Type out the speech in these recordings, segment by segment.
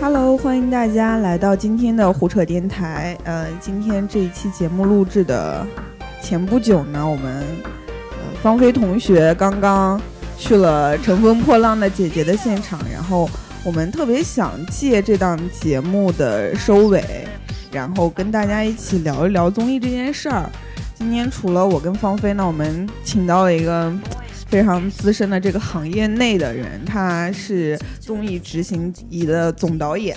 Hello，欢迎大家来到今天的胡扯电台。呃，今天这一期节目录制的前不久呢，我们呃芳菲同学刚刚去了《乘风破浪的姐姐》的现场，然后我们特别想借这档节目的收尾，然后跟大家一起聊一聊综艺这件事儿。今天除了我跟芳菲呢，我们请到了一个非常资深的这个行业内的人，他是综艺执行仪的总导演。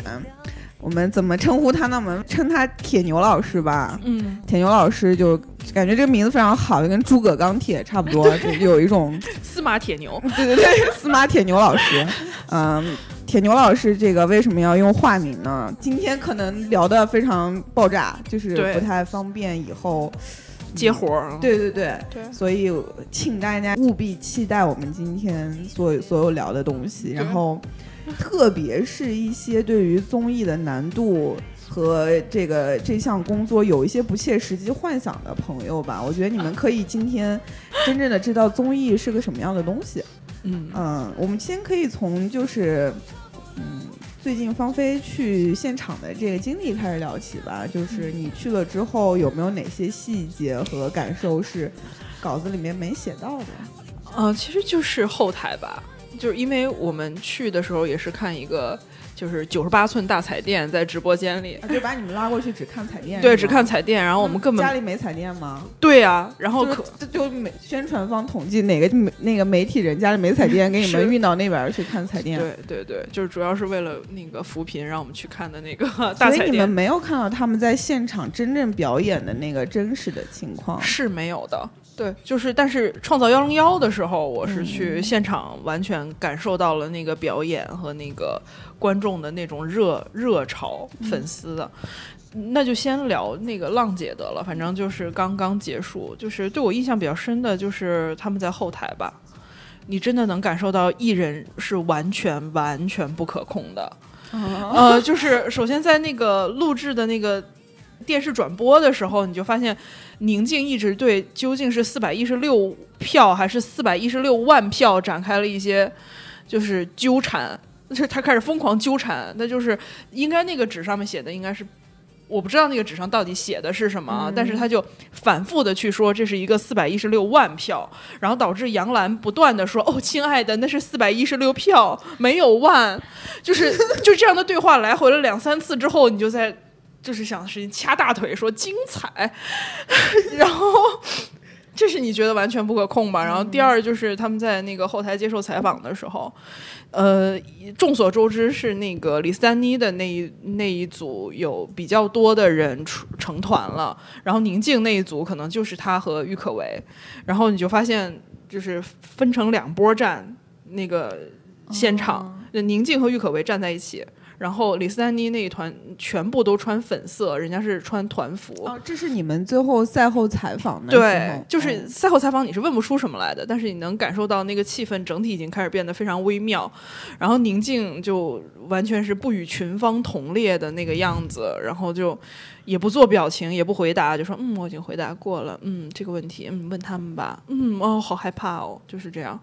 我们怎么称呼他呢？我们称他铁牛老师吧。嗯，铁牛老师就感觉这个名字非常好，就跟诸葛钢铁差不多，就有一种司马铁牛。对对对，司马铁牛老师。嗯，铁牛老师这个为什么要用化名呢？今天可能聊的非常爆炸，就是不太方便以后接活儿。对对对，对所以请大家务必期待我们今天所有所有聊的东西，然后特别是一些对于综艺的难度。和这个这项工作有一些不切实际幻想的朋友吧，我觉得你们可以今天真正的知道综艺是个什么样的东西。嗯嗯，我们先可以从就是，嗯，最近芳菲去现场的这个经历开始聊起吧。就是你去了之后，有没有哪些细节和感受是稿子里面没写到的？呃，其实就是后台吧，就是因为我们去的时候也是看一个。就是九十八寸大彩电在直播间里，啊就把你们拉过去只看彩电？对，只看彩电，然后我们根本家里没彩电吗？对啊，然后就可就宣传方统计哪个媒那个媒体人家里没彩电，给你们运到那边儿去看彩电。对对对，就是主要是为了那个扶贫，让我们去看的那个大彩所以你们没有看到他们在现场真正表演的那个真实的情况。是没有的。对，就是但是创造幺零幺的时候，我是去嗯现场完全感受到了那个表演和那个观众的那种热热潮，粉丝的。那就先聊那个浪姐得了，反正就是刚刚结束，就是对我印象比较深的就是他们在后台吧，你真的能感受到艺人是完全完全不可控的。呃，就是首先在那个录制的那个电视转播的时候，你就发现宁静一直对究竟是四百一十六票还是四百一十六万票展开了一些就是纠缠，就是他开始疯狂纠缠，那就是应该那个纸上面写的应该是。我不知道那个纸上到底写的是什么，嗯但是他就反复的去说这是一个四百一十六万票，然后导致杨澜不断的说：“哦，亲爱的，那是四百一十六票，没有万。”就是就这样的对话来回了两三次之后，你就在就是想是掐大腿说精彩，然后这是你觉得完全不可控吧？然后第二就是他们在那个后台接受采访的时候，呃，众所周知是那个李斯丹妮的那一那一组有比较多的人出成团了，然后宁静那一组可能就是他和郁可唯，然后你就发现就是分成两波站，那个现场，宁静和郁可唯站在一起。然后李斯丹妮那一团全部都穿粉色，人家是穿团服。哦，这是你们最后赛后采访的时对候，就是哦赛后采访你是问不出什么来的，但是你能感受到那个气氛整体已经开始变得非常微妙，然后宁静就完全是不与群芳同列的那个样子，然后就也不做表情，也不回答，就说嗯我已经回答过了，嗯这个问题嗯问他们吧，嗯哦好害怕哦，就是这样。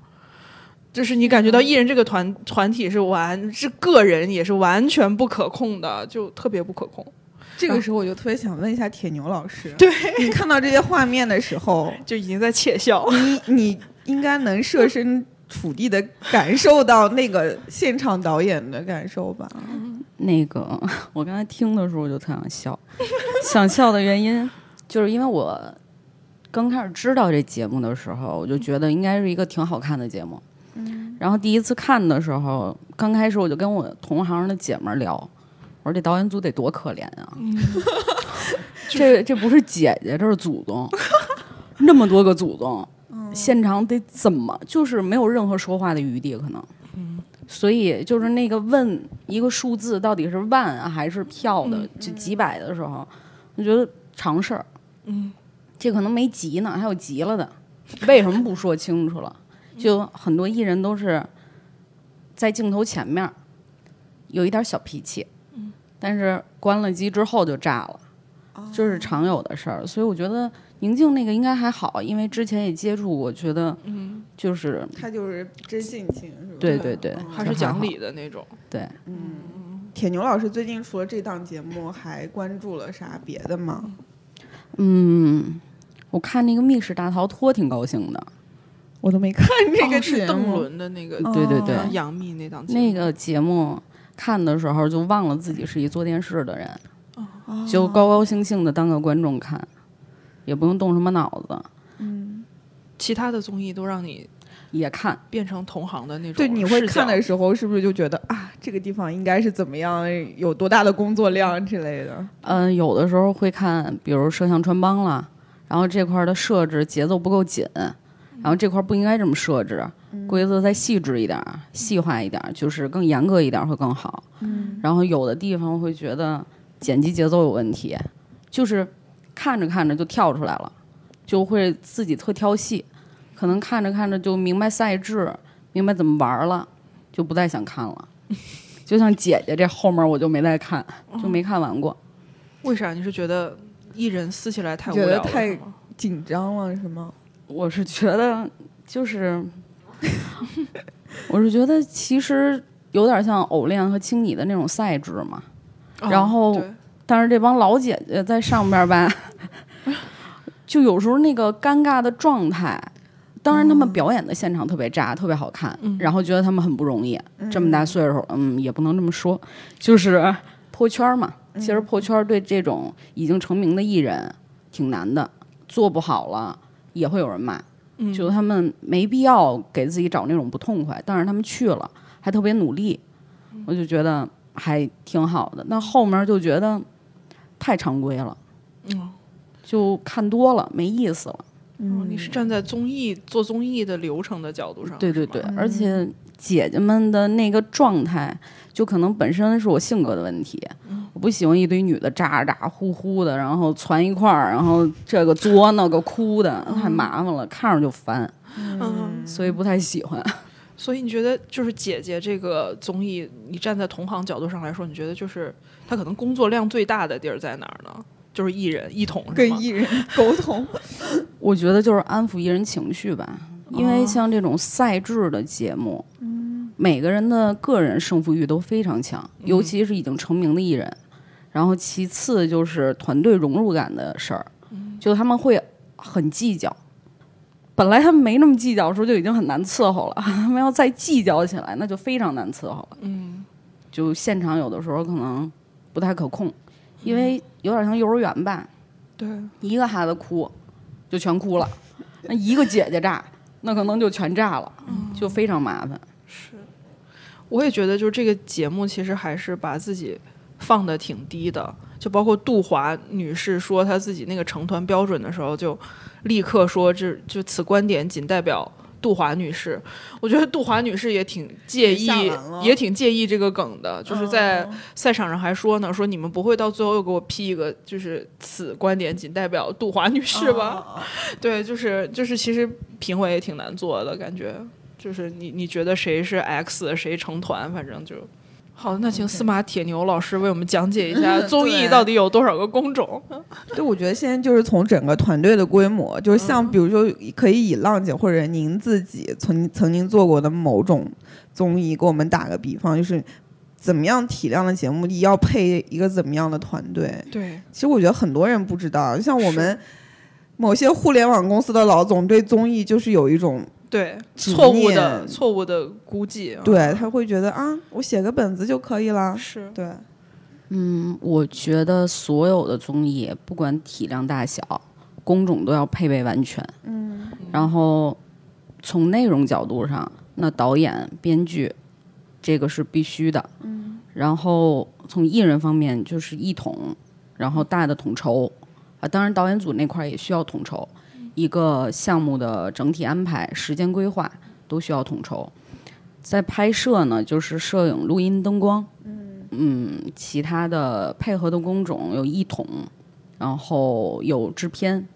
就是你感觉到艺人这个团团体是完，是个人也是完全不可控的，就特别不可控。这个时候我就特别想问一下铁牛老师，对你看到这些画面的时候，就已经在窃笑。你你应该能设身处地的感受到那个现场导演的感受吧？那个，我刚才听的时候我就特想笑，想笑的原因就是因为我刚开始知道这节目的时候，我就觉得应该是一个挺好看的节目。然后第一次看的时候，刚开始我就跟我同行的姐们儿聊，我说这导演组得多可怜啊！这这不是姐姐，这是祖宗，那么多个祖宗，现场得怎么就是没有任何说话的余地可能。所以就是那个问一个数字到底是万啊还是票的，就几百的时候，我觉得常事儿。嗯，这可能没急呢，还有急了的，为什么不说清楚了？就很多艺人都是在镜头前面有一点小脾气，但是关了机之后就炸了，这是常有的事儿。所以我觉得宁静那个应该还好，因为之前也接触过，觉得嗯，就是他就是真性情，是吧？对对对，还是讲理的那种。对。嗯，铁牛老师最近除了这档节目，还关注了啥别的吗？嗯，我看那个《密室大逃脱》挺高兴的，我都没看那个哦是邓。伦的那个哦。对对对。杨幂那档那个节目看的时候就忘了自己是一做电视的人，哦。就高高兴兴的当个观众看，也不用动什么脑子，嗯。其他的综艺都让你也看。变成同行的那种对，你会看的时候是不是就觉得啊，这个地方应该是怎么样，有多大的工作量之类的？嗯、有的时候会看，比如摄像穿帮了，然后这块儿的设置节奏不够紧，然后这块儿不应该这么设置，规则再细致一点儿、细化一点儿，就是更严格一点儿会更好。嗯，然后有的地方会觉得剪辑节奏有问题，就是看着看着就跳出来了，就会自己特挑戏，可能看着看着就明白赛制，明白怎么玩了，就不再想看了。就像姐姐这后面我就没再看，就没看完过。为啥？你是觉得艺人撕起来太无觉得聊了？太紧张了是吗？我是觉得就是，我是觉得其实有点像偶练和青你的那种赛制嘛。哦然后但是这帮老姐姐在上边儿吧，就有时候那个尴尬的状态。当然，他们表演的现场特别炸，特别好看，嗯然后觉得他们很不容易。这么大岁数，嗯，也不能这么说，就是破圈儿嘛。其实破圈儿对这种已经成名的艺人挺难的，做不好了也会有人骂。嗯就他们没必要给自己找那种不痛快，但是他们去了，还特别努力，我就觉得还挺好的。那后面就觉得太常规了，嗯就看多了没意思了。哦你是站在综艺做综艺的流程的角度上，对对对，而且姐姐们的那个状态，就可能本身是我性格的问题，我不喜欢一堆女的咋咋呼呼的，然后攒一块儿，然后这个作那个哭的，太麻烦了，看着就烦，嗯，所以不太喜欢。所以你觉得就是姐姐这个综艺，你站在同行角度上来说，你觉得就是她可能工作量最大的地儿在哪儿呢？就是艺人一统是吗？跟艺人沟通，我觉得就是安抚艺人情绪吧，因为像这种赛制的节目，每个人的个人胜负欲都非常强，尤其是已经成名的艺人。然后其次就是团队融入感的事儿，就他们会很计较。本来他们没那么计较的时候就已经很难伺候了，他们要再计较起来，那就非常难伺候了。嗯，就现场有的时候可能不太可控，因为有点像幼儿园吧，对，一个孩子哭，就全哭了；那一个姐姐炸，那可能就全炸了，就非常麻烦。我也觉得就是这个节目其实还是把自己放的挺低的，就包括杜华女士说她自己那个成团标准的时候，就立刻说这就此观点仅代表。杜华女士，我觉得杜华女士也挺介意也挺介意这个梗的，就是在嗯赛场上还说呢，说你们不会到最后又给我批一个，就是此观点仅代表杜华女士吧？哦？对，就是就是，其实评委也挺难做的感觉，就是你你觉得谁是 X，谁成团，反正就。好，那请司马铁牛老师为我们讲解一下 综艺到底有多少个工种。对，我觉得现在就是从整个团队的规模，就是像比如说，可以以浪姐或者您自己曾曾经做过的某种综艺，给我们打个比方，就是怎么样体量的节目要配一个怎么样的团队。对，其实我觉得很多人不知道，像我们某些互联网公司的老总对综艺就是有一种，对，错误的错误的估计啊。对他会觉得啊，我写个本子就可以了。是，对，嗯，我觉得所有的综艺，不管体量大小，工种都要配备完全。嗯，然后从内容角度上，那导演、编剧这个是必须的。嗯，然后从艺人方面就是一统，然后大的统筹啊，当然导演组那块儿也需要统筹，一个项目的整体安排、时间规划都需要统筹。在拍摄呢，就是摄影、录音、灯光，嗯其他的配合的工种有一统，然后有制片，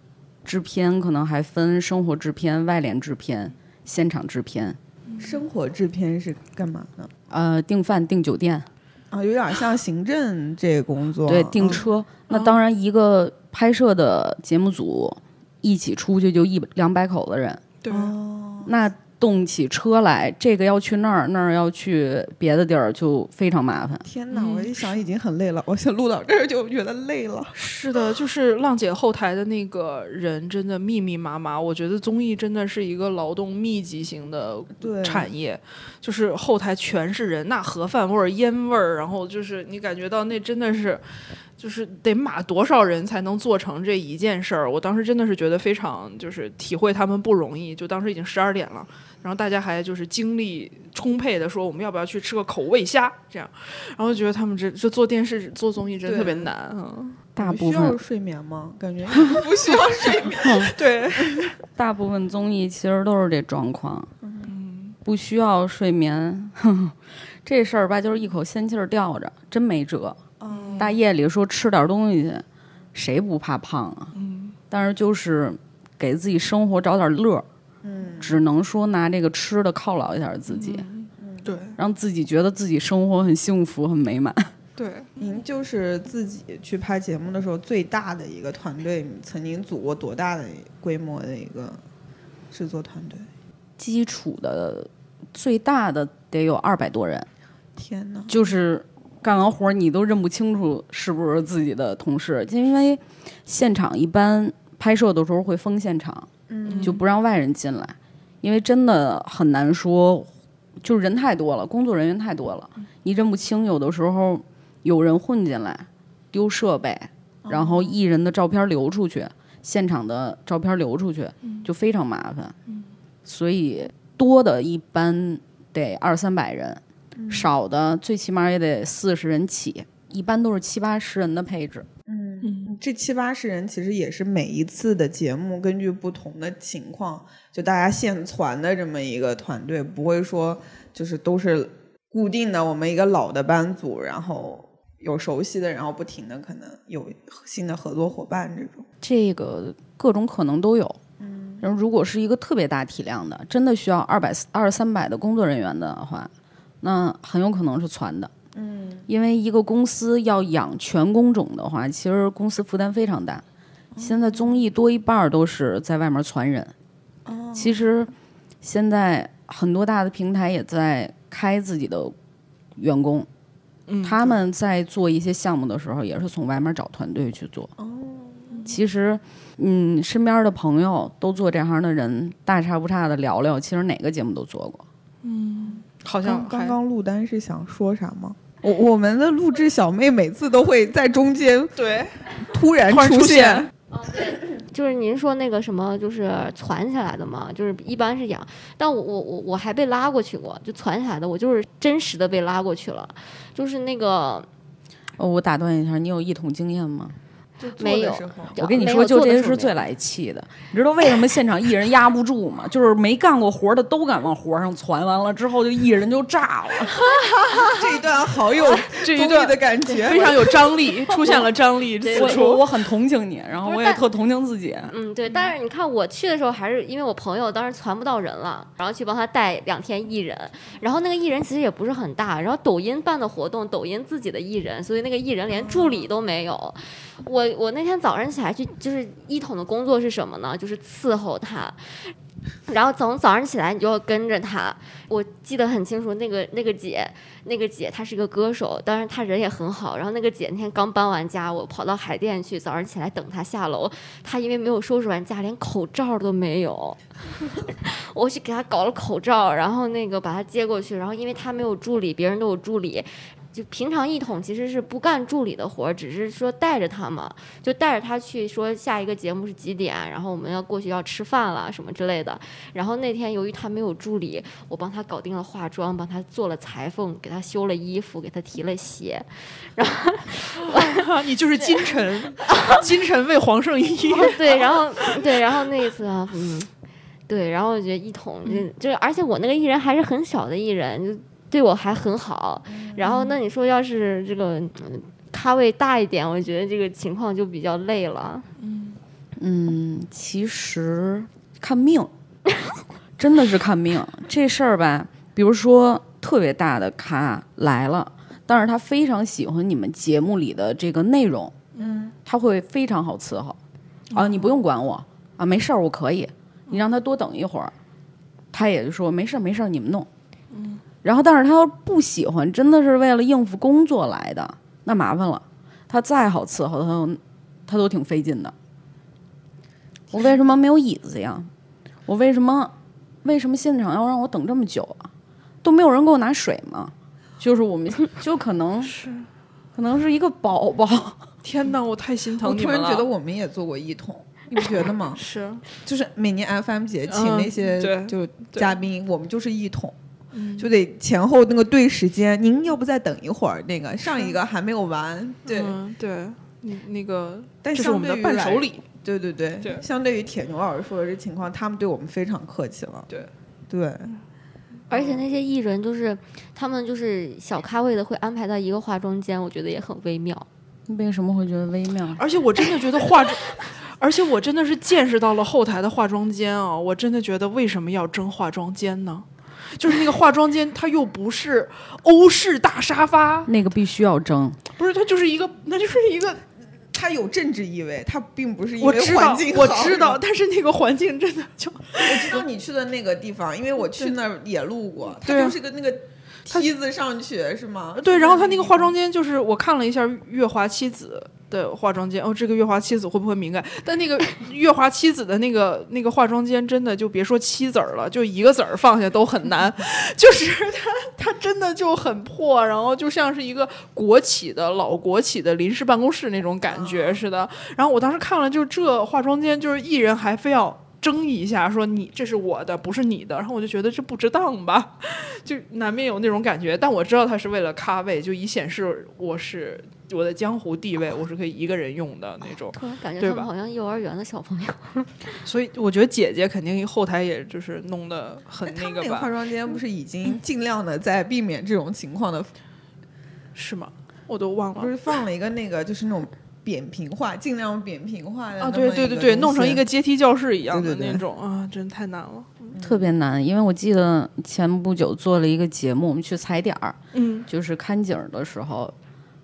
制片可能还分生活制片、外联制片、现场制片，生活制片是干嘛的？呃，订饭、订酒店，啊，有点像行政这个工作。对，订嗯车。那当然，一个拍摄的节目组一起出去就一两百口子人，对，哦，那动起车来，这个要去那儿，那儿要去别的地儿，就非常麻烦。天哪！我一想已经很累了，我想录到这儿就觉得累了。是的，就是浪姐后台的那个人真的密密麻麻。我觉得综艺真的是一个劳动密集型的产业，就是后台全是人，那盒饭味儿、烟味儿，然后就是你感觉到那真的是。就是得码多少人才能做成这一件事儿？我当时真的是觉得非常，就是体会他们不容易。就当时已经十二点了，然后大家还就是精力充沛的说，我们要不要去吃个口味虾？这样，然后觉得他们这这做电视做综艺真的特别难啊。大部需要分睡眠吗？感觉 不需要睡眠。对，大部分综艺其实都是这状况，嗯不需要睡眠。这事儿吧，就是一口仙气儿吊着，真没辙。大夜里说吃点东西去，谁不怕胖啊？但是就是给自己生活找点乐儿，嗯，只能说拿这个吃的犒劳一下自己，对让自己觉得自己生活很幸福、很美满。对，您就是自己去拍节目的时候最大的一个团队，曾经组过多大的规模的一个制作团队？基础的最大的得有二百多人，天哪！就是干完活儿你都认不清楚是不是自己的同事，就因为现场一般拍摄的时候会封现场，嗯就不让外人进来，因为真的很难说，就是人太多了，工作人员太多了，你认不清，有的时候有人混进来丢设备，然后艺人的照片流出去，现场的照片流出去，就非常麻烦，所以多的一般得二三百人。少的最起码也得四十人起，一般都是七八十人的配置。嗯，这七八十人其实也是每一次的节目根据不同的情况，就大家现攒的这么一个团队，不会说就是都是固定的我们一个老的班组，然后有熟悉的，然后不停的可能有新的合作伙伴这种。这个各种可能都有。嗯，然后如果是一个特别大体量的，真的需要二百二三百的工作人员的话，那很有可能是攒的。嗯，因为一个公司要养全工种的话，其实公司负担非常大。现在综艺多一半儿都是在外面传人。哦，其实现在很多大的平台也在开自己的员工，嗯，他们在做一些项目的时候，也是从外面找团队去做。哦，其实，嗯，身边的朋友都做这行的人，大差不差的聊聊，其实哪个节目都做过。好像刚刚刚录单是想说啥吗？我我们的录制小妹每次都会在中间 对突然出现现，就是您说那个什么，就是攒起来的嘛，就是一般是养，但我我我我还被拉过去过，就攒起来的，我就是真实的被拉过去了，就是那个哦，我打断一下，你有一统经验吗？没有我跟你说，就这做的时候没有是最来气的。你知道为什么现场艺人压不住吗？就是没干过活的都敢往活上传，完了之后就艺人就炸了。这一段好有 这一段的感觉，非常有张力，出现了张力对我我。我很同情你，然后我也特同情自己。嗯，对，但是你看我去的时候，还是因为我朋友当时传不到人了，然后去帮他带两天艺人，然后那个艺人其实也不是很大，然后抖音办的活动，抖音自己的艺人，所以那个艺人连助理都没有。我我那天早上起来去，就是一统的工作是什么呢？就是伺候他。然后从早上起来你就要跟着他，我记得很清楚，那个那个姐，那个姐她是个歌手，当然她人也很好。然后那个姐那天刚搬完家，我跑到海淀去，早上起来等她下楼，她因为没有收拾完家，连口罩都没有，我去给她搞了口罩，然后那个把她接过去，然后因为她没有助理，别人都有助理。就平常一统其实是不干助理的活儿，只是说带着他嘛，就带着他去说下一个节目是几点，然后我们要过去要吃饭了什么之类的。然后那天由于他没有助理，我帮他搞定了化妆，帮他做了裁缝，给他修了衣服，给他提了鞋。然后 你就是金晨，金晨为黄圣依。对，然后对，然后那一次啊，嗯，对，然后我觉得一统就就是，而且我那个艺人还是很小的艺人，就对我还很好。然后那你说要是这个嗯咖位大一点，我觉得这个情况就比较累了。嗯，其实看命，真的是看命。这事儿吧，比如说特别大的咖来了，但是他非常喜欢你们节目里的这个内容，嗯，他会非常好伺候。啊，你不用管我啊，没事儿，我可以。你让他多等一会儿，他也就说没事儿没事儿，你们弄。嗯，然后但是他要不喜欢，真的是为了应付工作来的，那麻烦了。他再好伺候，他都他都挺费劲的。我为什么没有椅子呀？我为什么为什么现场要让我等这么久啊？都没有人给我拿水吗？就是我们 就可能是，可能是一个宝宝，天哪，我太心疼你们了。突然觉得我们也做过一桶，你不觉得吗？是，就是每年 FM 节请嗯那些对就对嘉宾，我们就是一统。嗯就得前后那个对时间，您要不再等一会儿？那个上一个还没有完，对，嗯对，你那个，但这是我们的伴手礼。对对对，对相对于铁牛老师说的这情况，他们对我们非常客气了。对对，而且那些艺人就是他们就是小咖位的会安排到一个化妆间，我觉得也很微妙。为什么会觉得微妙？而且我真的觉得化妆，而且我真的是见识到了后台的化妆间啊！我真的觉得为什么要争化妆间呢？就是那个化妆间，它又不是欧式大沙发，那个必须要争。不是，它就是一个，那就是一个，它有政治意味，它并不是因为我知道环境，我好知道，。但是那个环境真的就，我知道你去的那个地方，因为我去那儿也路过，它就是个那个梯子上去是吗？对，然后它那个化妆间就是我看了一下月华妻子的化妆间，哦，这个月华妻子会不会敏感？但那个 月华妻子的那个那个化妆间真的就别说七子儿了，就一个子儿放下都很难，就是它它真的就很破，然后就像是一个国企的老国企的临时办公室那种感觉似的。然后我当时看了，就这化妆间就是艺人还非要。争一下，说你这是我的，不是你的，然后我就觉得这不值当吧，就难免有那种感觉。但我知道他是为了咖位，就以显示我是我的江湖地位，我是可以一个人用的那种。突然感觉对吧他们好像幼儿园的小朋友。所以我觉得姐姐肯定后台也就是弄得很那个吧那个化，妆间不是已经尽量的在避免这种情况的，是吗？我都忘了。不是放了一个那个就是那种扁平化，尽量扁平化的啊，对对对对，弄成一个阶梯教室一样的对对对那种啊，真太难了。特别难，因为我记得前不久做了一个节目，我们去踩点儿，嗯，就是看景儿的时候，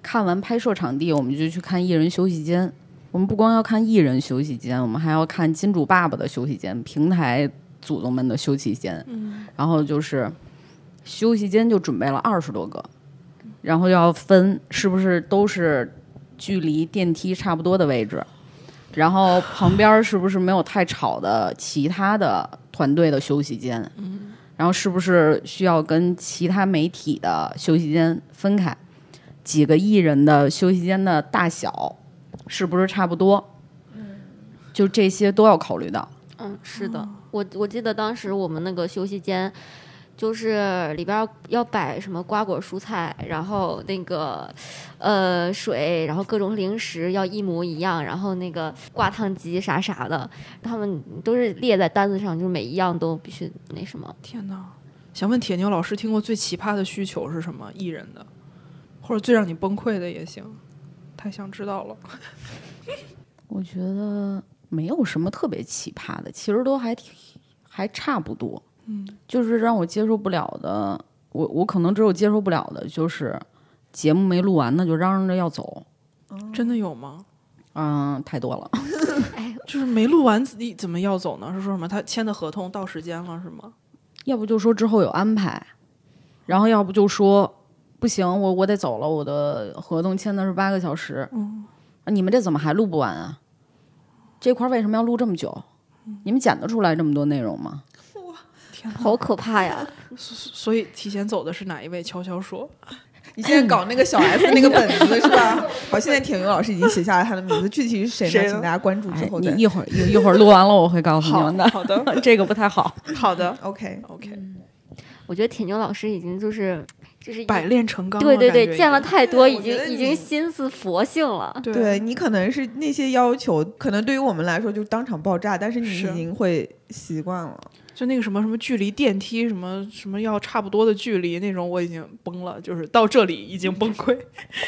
看完拍摄场地，我们就去看艺人休息间。我们不光要看艺人休息间，我们还要看金主爸爸的休息间、平台祖宗们的休息间。嗯，然后就是休息间就准备了二十多个，然后要分是不是都是距离电梯差不多的位置，然后旁边是不是没有太吵的其他的团队的休息间，嗯，然后是不是需要跟其他媒体的休息间分开，几个艺人的休息间的大小是不是差不多，嗯，就这些都要考虑到。嗯，是的，我我记得当时我们那个休息间，就是里边要摆什么瓜果蔬菜，然后那个呃水，然后各种零食要一模一样，然后那个挂烫机啥啥的，他们都是列在单子上，就是每一样都必须那什么。天哪！想问铁牛老师，听过最奇葩的需求是什么？艺人的，或者最让你崩溃的也行，太想知道了。我觉得没有什么特别奇葩的，其实都还挺还差不多。嗯，就是让我接受不了的，我我可能只有接受不了的就是节目没录完呢就嚷嚷着要走，真的有吗？嗯，太多了。哎，就是没录完自己怎么要走呢？是说什么他签的合同到时间了是吗？要不就说之后有安排，然后要不就说不行，我我得走了，我的合同签的是八个小时，嗯，啊你们这怎么还录不完啊？这块儿为什么要录这么久？你们剪得出来这么多内容吗？哇天哪！好可怕呀！所以提前走的是哪一位？悄悄说。你现在搞那个小 S 那个本子是吧？好，现在铁牛老师已经写下了他的名字，具体是谁呢？谁请大家关注之哎后，再你一会儿一一会儿录完了，我会告诉你好们的。好的 这个不太好。好的 OK。OK，我觉得铁牛老师已经就是就是百炼成钢了。对对对，感觉见了太多，已对我觉得经已经心思佛性了。对对你可能是那些要求，可能对于我们来说就当场爆炸，但是你已经会习惯了。就那个什么什么距离电梯什么什么要差不多的距离那种，我已经崩了，就是到这里已经崩溃。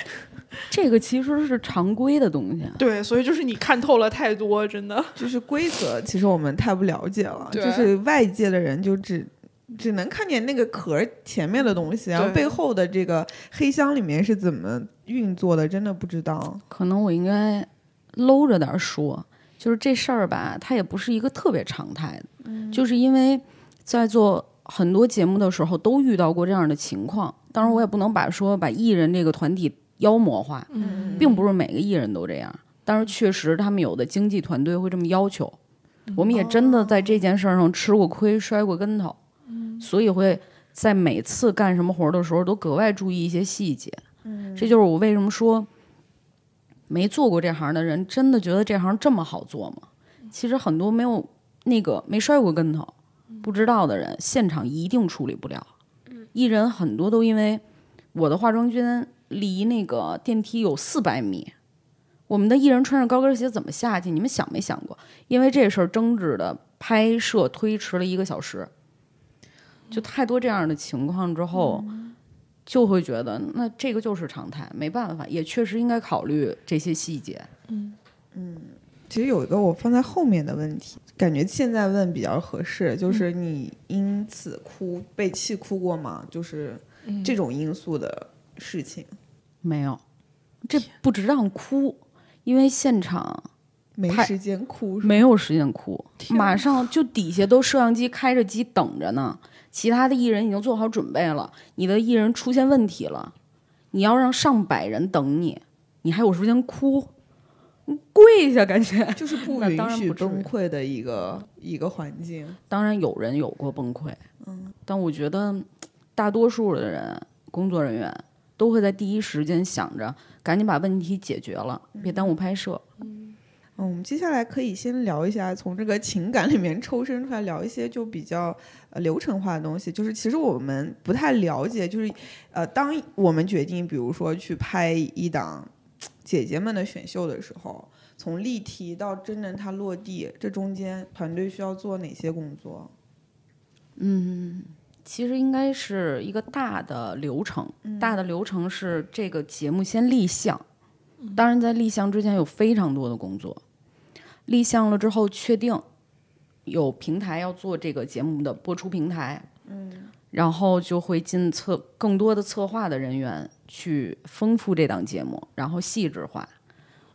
这个其实是常规的东西。对，所以就是你看透了太多，真的。就是规则，其实我们太不了解了。就是外界的人就只只能看见那个壳儿前面的东西，然后背后的这个黑箱里面是怎么运作的，真的不知道。可能我应该搂着点儿说，就是这事儿吧，它也不是一个特别常态的，就是因为在做很多节目的时候都遇到过这样的情况。当然，我也不能把说把艺人这个团体妖魔化，嗯并不是每个艺人都这样。但是确实，他们有的经纪团队会这么要求。我们也真的在这件事儿上吃过亏，摔过跟头，所以会在每次干什么活儿的时候都格外注意一些细节。这就是我为什么说，没做过这行的人真的觉得这行这么好做吗？其实很多没有那个没摔过跟头、不知道的人，现场一定处理不了。艺人很多都因为我的化妆间离那个电梯有四百米，我们的艺人穿着高跟鞋怎么下去？你们想没想过？因为这事儿争执的拍摄推迟了一个小时，就太多这样的情况之后，就会觉得那这个就是常态，没办法，也确实应该考虑这些细节。嗯。其实有一个我放在后面的问题，感觉现在问比较合适，就是你因此哭被气哭过吗？就是这种因素的事情，没有，这不值当哭，因为现场没时间哭，没有时间哭，马上就底下都摄像机开着机等着呢，其他的艺人已经做好准备了，你的艺人出现问题了，你要让上百人等你，你还有时间哭？你跪下感觉。就是不那允许崩溃的一个一个环境。当然有人有过崩溃，嗯，但我觉得大多数的人，工作人员都会在第一时间想着赶紧把问题解决了，别耽误拍摄。嗯，我们接下来可以先聊一下，从这个情感里面抽身出来，聊一些就比较呃流程化的东西。就是其实我们不太了解，就是呃，当我们决定，比如说去拍一档姐姐们的选秀的时候，从例题到真正它落地，这中间团队需要做哪些工作？嗯其实应该是一个大的流程，大的流程是这个节目先立项，当然在立项之前有非常多的工作，立项了之后确定有平台要做这个节目的播出平台，嗯，然后就会进策更多的策划的人员去丰富这档节目，然后细致化，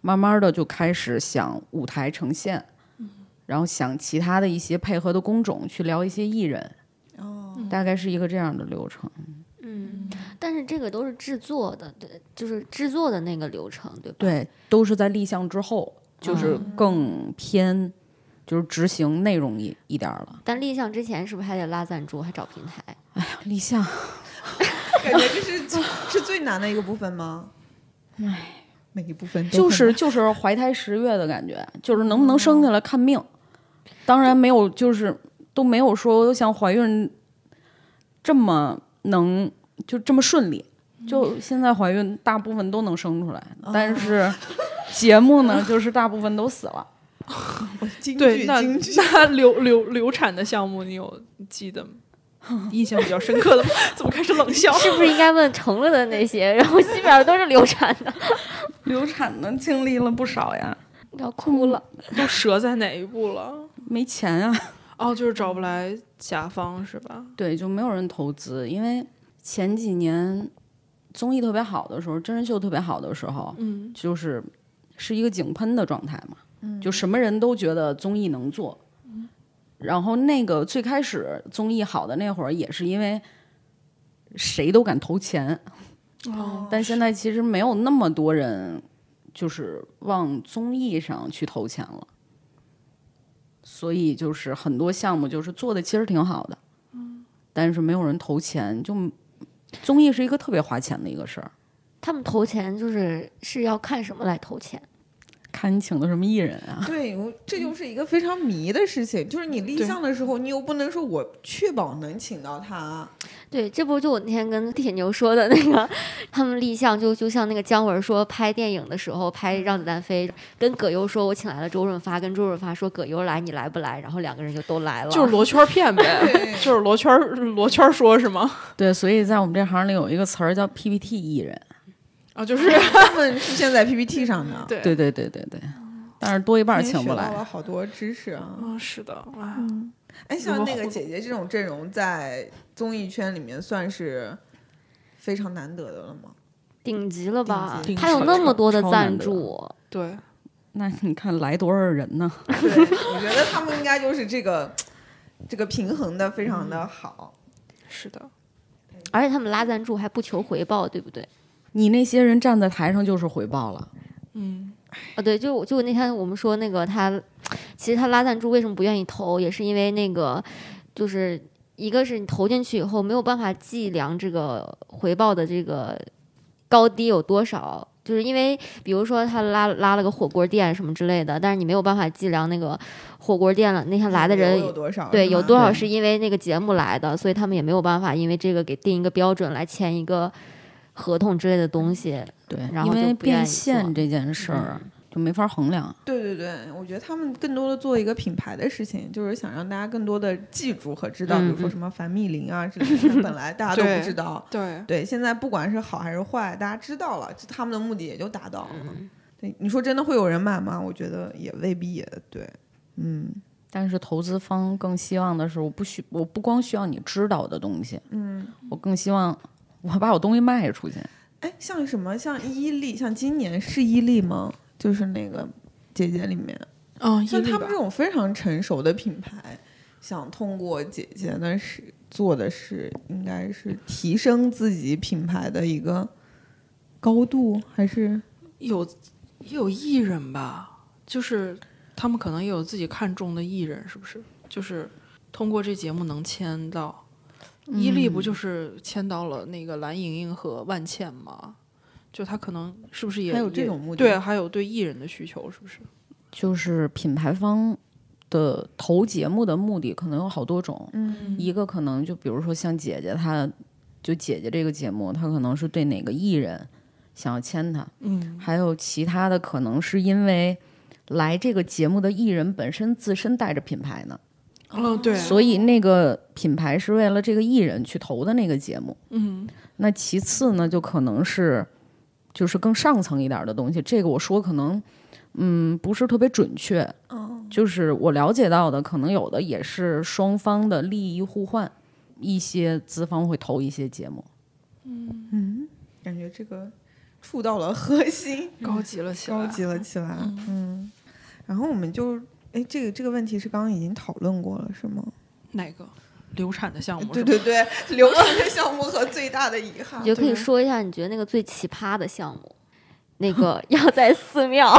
慢慢的就开始想舞台呈现，然后想其他的一些配合的工种去聊一些艺人。大概是一个这样的流程。嗯，但是这个都是制作的，对，就是制作的那个流程，对吧？对，都是在立项之后，就是更偏，就是执行内容一一点儿了。但立项之前是不是还得拉赞助，还找平台？哎呀立项，感觉这是是最难的一个部分吗？哎，每一部分就是就是怀胎十月的感觉，就是能不能生下来看命。当然没有，就是都没有说像怀孕这么能就这么顺利。就现在怀孕，大部分都能生出来，但是 节目呢，就是大部分都死了。京对，那剧京剧。那流流流产的项目，你有记得吗？印象比较深刻的吗？怎么开始冷笑？是不是应该问成了的那些？然后基本上都是流产的，流产的经历了不少呀，要哭了。都折在哪一步了？没钱啊。哦，就是找不来甲方是吧？对，就没有人投资，因为前几年综艺特别好的时候，真人秀特别好的时候，嗯，就是是一个井喷的状态嘛，就什么人都觉得综艺能做。然后那个最开始综艺好的那会儿，也是因为谁都敢投钱，哦，但现在其实没有那么多人就是往综艺上去投钱了，所以就是很多项目就是做的其实挺好的，但是没有人投钱，就综艺是一个特别花钱的一个事儿。他们投钱就是是要看什么来投钱？看你请的什么艺人啊？对，我这就是一个非常迷的事情，就是你立项的时候，你又不能说我确保能请到他，对，这不就我那天跟铁牛说的那个，他们立项就就像那个姜文说拍电影的时候拍《让子弹飞》，跟葛优说我请来了周润发，跟周润发说葛优来你来不来，然后两个人就都来了。就是罗圈骗呗，就是罗圈罗圈说是吗？对，所以在我们这行里有一个词儿叫 PPT 艺人。啊，就是 他们出现在 PPT 上的，对。对对对对对，但是多一半儿请不今天学到了。好多知识啊！啊，是的，哇，哎，像那个姐姐这种阵容，在综艺圈里面算是非常难得的了吗？顶级了吧？他有那么多的赞助，对，那你看来多少人呢？对，我觉得他们应该就是这个 这个平衡的非常的好。是的，而且他们拉赞助还不求回报，对不对？你那些人站在台上就是回报了，嗯，啊，对，就就那天我们说那个他，其实他拉赞助为什么不愿意投，也是因为那个，就是一个是你投进去以后没有办法计量这个回报的这个高低有多少，就是因为比如说他拉拉了个火锅店什么之类的，但是你没有办法计量那个火锅店了那天来的人有多少？对，有多少是因为那个节目来的，所以他们也没有办法因为这个给定一个标准来签一个合同之类的东西。对，然后因为变现这件事儿就没法衡量。对对对，我觉得他们更多的做一个品牌的事情，就是想让大家更多的记住和知道，比如说什么樊密林啊之类的，本来大家都不知道。对，对，现在不管是好还是坏，大家知道了，就他们的目的也就达到了。嗯，对，你说真的会有人买吗？我觉得也未必也对。嗯但是投资方更希望的是，我不需我不光需要你知道的东西，嗯，我更希望我把我东西卖出去。哎，像什么像伊利，像今年是伊利吗？就是那个姐姐里面，嗯，伊利吧像他们这，种非常成熟的品牌，想通过姐姐的是做的是，应该是提升自己品牌的一个高度，还是有也有艺人吧，就是他们可能也有自己看中的艺人，是不是？就是通过这节目能签到。伊利不就是签到了那个蓝盈莹和万茜吗？就他可能是不是也还有这种目的对，还有对艺人的需求，是不是？就是品牌方的投节目的目的可能有好多种，嗯一个可能就比如说像姐姐她，就姐姐这个节目，她可能是对哪个艺人想要签她，嗯还有其他的可能是因为来这个节目的艺人本身自身带着品牌呢，哦，对，所以那个品牌是为了这个艺人去投的那个节目。嗯那其次呢，就可能是就是更上层一点的东西，这个我说可能嗯不是特别准确，哦，就是我了解到的，可能有的也是双方的利益互换，一些资方会投一些节目。嗯，感觉这个触到了核心，高级了起来，高级了起来。嗯，然后我们就。哎，这个这个问题是刚刚已经讨论过了，是吗？哪个流产的项目？对对对，流产的项目和最大的遗憾你。就可以说一下你觉得那个最奇葩的项目，那个要在寺庙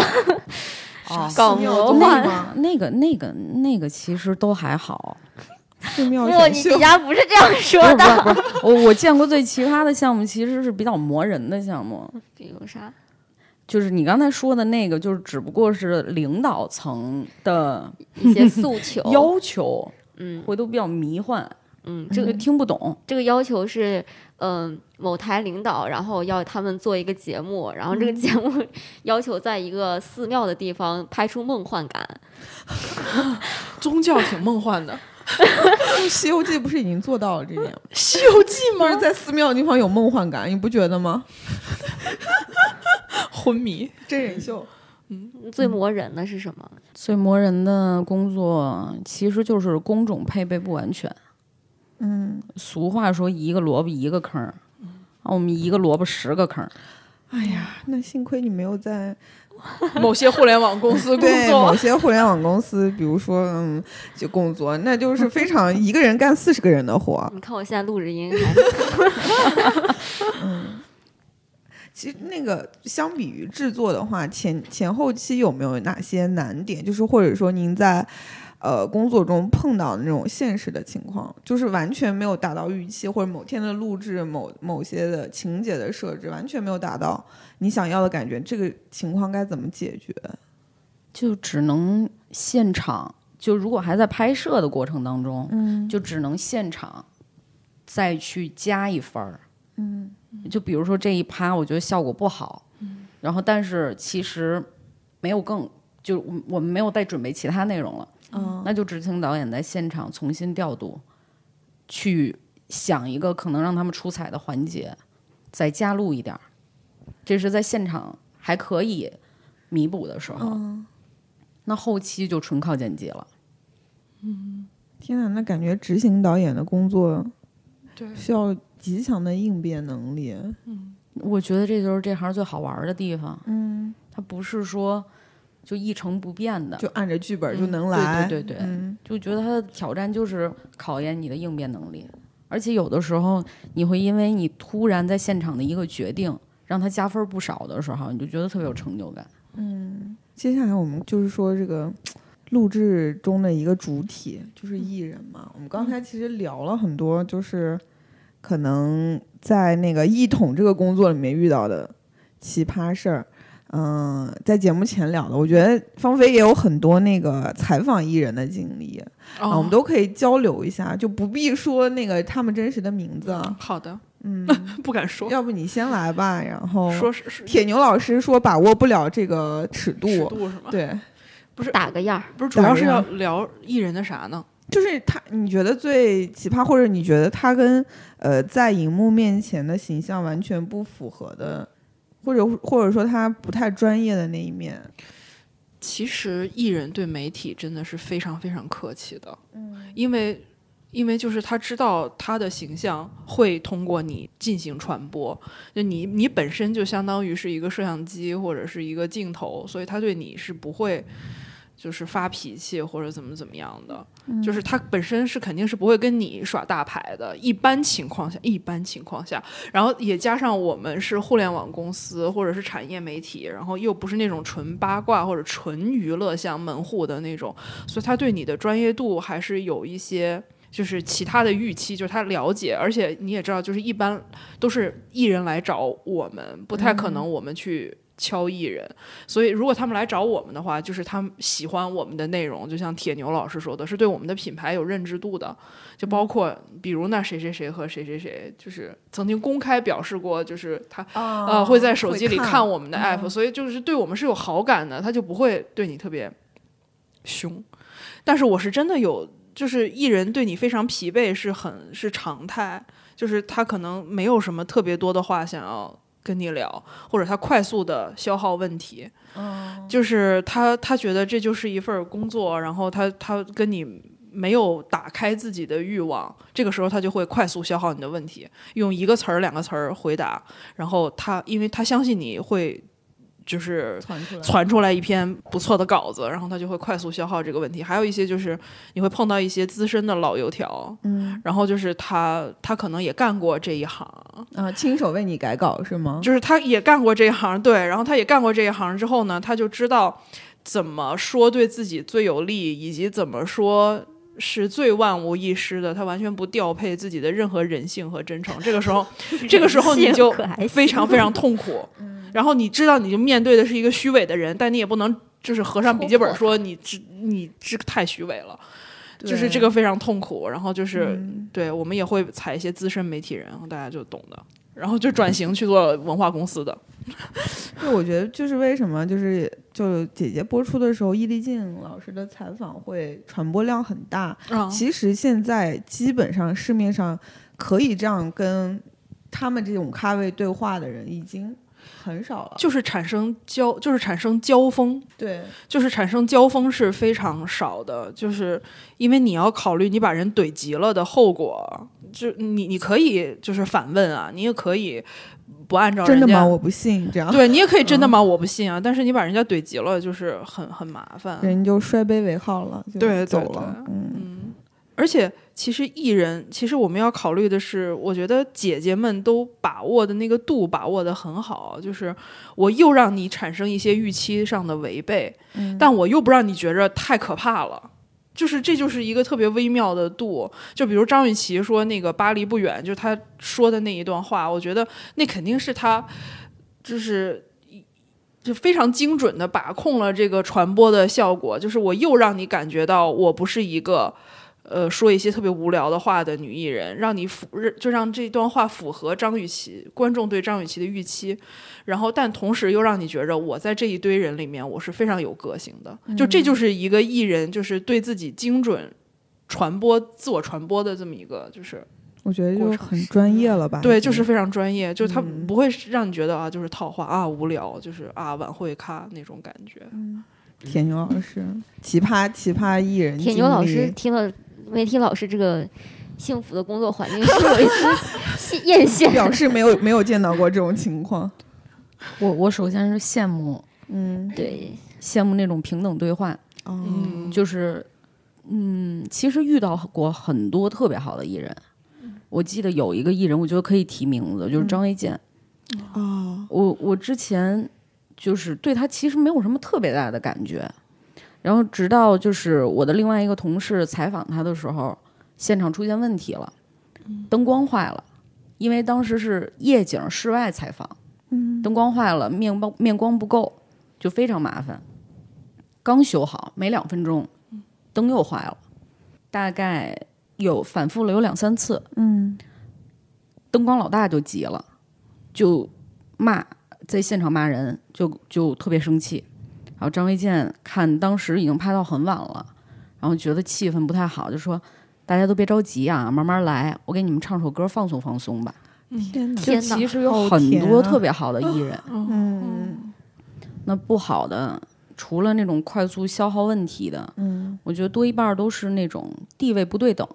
哦搞寺庙魔综艺幻。吗？那个、那个、那个其实都还好，寺庙不，你底下不是这样 说不是的。不是不是，我我见过最奇葩的项目其实是比较磨人的项目，比如啥？就是你刚才说的那个，就是只不过是领导层的一些诉求。要求，嗯回头比较迷幻，嗯，这个这个听不懂。这个要求是，嗯、某台领导，然后要他们做一个节目，然后这个节目 要求在一个寺庙的地方拍出梦幻感。宗教挺梦幻的，《西游记》不是已经做到了这点吗？《西游记》不是在寺庙的地方有梦幻感，你不觉得吗？昏迷，真人秀，嗯最磨人的是什么？最磨人的工作其实就是工种配备不完全。嗯，俗话说一个萝卜一个坑儿，啊，我们一个萝卜十个坑。哎呀，那幸亏你没有在 某些互联网公司工作某，些互联网公司，比如说嗯，就工作，那就是 非常一个人干四十个人的活。你看我现在录着音 嗯，其实那个相比于制作的话，前前后期有没有哪些难点？就是或者说您在呃工作中碰到的那种现实的情况，就是完全没有达到预期，或者某天的录制某某些的情节的设置完全没有达到你想要的感觉，这个情况该怎么解决？就只能现场，就如果还在拍摄的过程当中，嗯就只能现场再去加一分儿。嗯就比如说这一趴，我觉得效果不好，嗯然后但是其实没有更，就我我们没有再准备其他内容了，嗯那就执行导演在现场重新调度，去想一个可能让他们出彩的环节，再加入一点儿。这是在现场还可以弥补的时候，嗯，那后期就纯靠剪辑了。嗯天哪，那感觉执行导演的工作对，需要极强的应变能力。嗯我觉得这就是这行最好玩的地方。嗯它不是说就一成不变的，就按着剧本就嗯能来。对对对对嗯就觉得他的挑战就是考验你的应变能力，而且有的时候你会因为你突然在现场的一个决定，让他加分不少的时候，你就觉得特别有成就感。嗯接下来我们就是说这个录制中的一个主体就是艺人嘛。我们刚才其实聊了很多，就是可能在那个艺统这个工作里面遇到的奇葩事儿。嗯，在节目前聊的，我觉得芳菲也有很多那个采访艺人的经历啊，我们哦都可以交流一下，就不必说那个他们真实的名字啊。好的，嗯，不敢说，要不你先来吧，然后说是是铁牛老师说把握不了这个尺度，尺度是吗？对，不是打个样儿。不是，主要是要聊艺人的啥呢？就是他，你觉得最奇葩，或者你觉得他跟呃在荧幕面前的形象完全不符合的，或者或者说他不太专业的那一面，其实艺人对媒体真的是非常非常客气的，嗯，因为因为就是他知道他的形象会通过你进行传播，就你你本身就相当于是一个摄像机或者是一个镜头，所以他对你是不会。就是发脾气或者怎么怎么样的，就是他本身是肯定是不会跟你耍大牌的。一般情况下，一般情况下，然后也加上我们是互联网公司或者是产业媒体，然后又不是那种纯八卦或者纯娱乐像门户的那种，所以他对你的专业度还是有一些。就是其他的预期，就是他了解，而且你也知道，就是一般都是艺人来找我们，不太可能我们去敲艺人。所以如果他们来找我们的话，就是他们喜欢我们的内容，就像铁牛老师说的，是对我们的品牌有认知度的。就包括比如那谁谁谁和谁谁谁，就是曾经公开表示过，就是他呃会在手机里看我们的 app，、所以就是对我们是有好感的，他就不会对你特别凶。但是我是真的有，就是艺人对你非常疲惫是很是常态，就是他可能没有什么特别多的话想要跟你聊，或者他快速的消耗问题，就是他他觉得这就是一份工作，然后他他跟你。没有打开自己的欲望，这个时候他就会快速消耗你的问题，用一个词儿、两个词儿回答，然后他因为他相信你会就是传出来，一篇不错的稿子，然后他就会快速消耗这个问题。还有一些就是你会碰到一些资深的老油条，嗯然后就是他他可能也干过这一行，啊，亲手为你改稿是吗？就是他也干过这一行，对，然后他也干过这一行之后呢，他就知道怎么说对自己最有利，以及怎么说。是最万无一失的，他完全不调配自己的任何人性和真诚。这个时候，这个时候你就非常非常痛苦。然后你知道你就面对的是一个虚伪的人，但你也不能就是合上笔记本说你这你这个太虚伪了，就是这个非常痛苦。然后就是、嗯对我们也会采一些资深媒体人，大家就懂的。然后就转型去做文化公司的，就我觉得就是为什么就是就姐姐播出的时候，易立竞老师的采访会传播量很大。嗯其实现在基本上市面上可以这样跟他们这种咖位对话的人已经很少了。就是产生交，就是产生交锋，对，就是产生交锋是非常少的，就是因为你要考虑你把人怼急了的后果，就你你可以就是反问啊，你也可以不按照人家真的吗？我不信这样。对你也可以真的吗？我不信啊，但是你把人家怼急了，就是很很麻烦。人就摔杯为号了，就对对走了。嗯，嗯，而且其实艺人，其实我们要考虑的是，我觉得姐姐们都把握的那个度把握的很好，就是我又让你产生一些预期上的违背，嗯但我又不让你觉着太可怕了。就是这就是一个特别微妙的度，就比如张雨绮说那个巴黎不远，就是她说的那一段话，我觉得那肯定是她就是就非常精准的把控了这个传播的效果，就是我又让你感觉到我不是一个。呃，说一些特别无聊的话的女艺人，让你符就让这段话符合张雨绮观众对张雨绮的预期，然后但同时又让你觉着我在这一堆人里面我是非常有个性的，就这就是一个艺人就是对自己精准传播、自我传播的这么一个就是我觉得就是很专业了吧？对，就是非常专业，就他嗯不会让你觉得啊就是套话啊无聊，就是啊晚会咖那种感觉。铁牛老师，奇葩奇葩艺人，铁牛老师听了媒体老师这个幸福的工作环境，是有一丝 艳羡。表示没有没有见到过这种情况。我我首先是羡慕，嗯，对，羡慕那种平等对话，哦，嗯，就是嗯，其实遇到过很多特别好的艺人。我记得有一个艺人，我觉得可以提名字，就是张卫健。哦，我我之前就是对他其实没有什么特别大的感觉，然后直到就是我的另外一个同事采访他的时候，现场出现问题了，灯光坏了，因为当时是夜景室外采访，嗯，灯光坏了，面光面光不够，就非常麻烦。刚修好没两分钟，灯又坏了，大概有反复了有两三次，嗯，灯光老大就急了，就骂，在现场骂人，就就特别生气。然后张卫健看当时已经拍到很晚了，然后觉得气氛不太好，就说：“大家都别着急啊，慢慢来，我给你们唱首歌放松放松吧。天哪，就天哪。其实有很多特别好的艺人，嗯那不好的，除了那种快速消耗问题的，嗯。我觉得多一半儿都是那种地位不对等。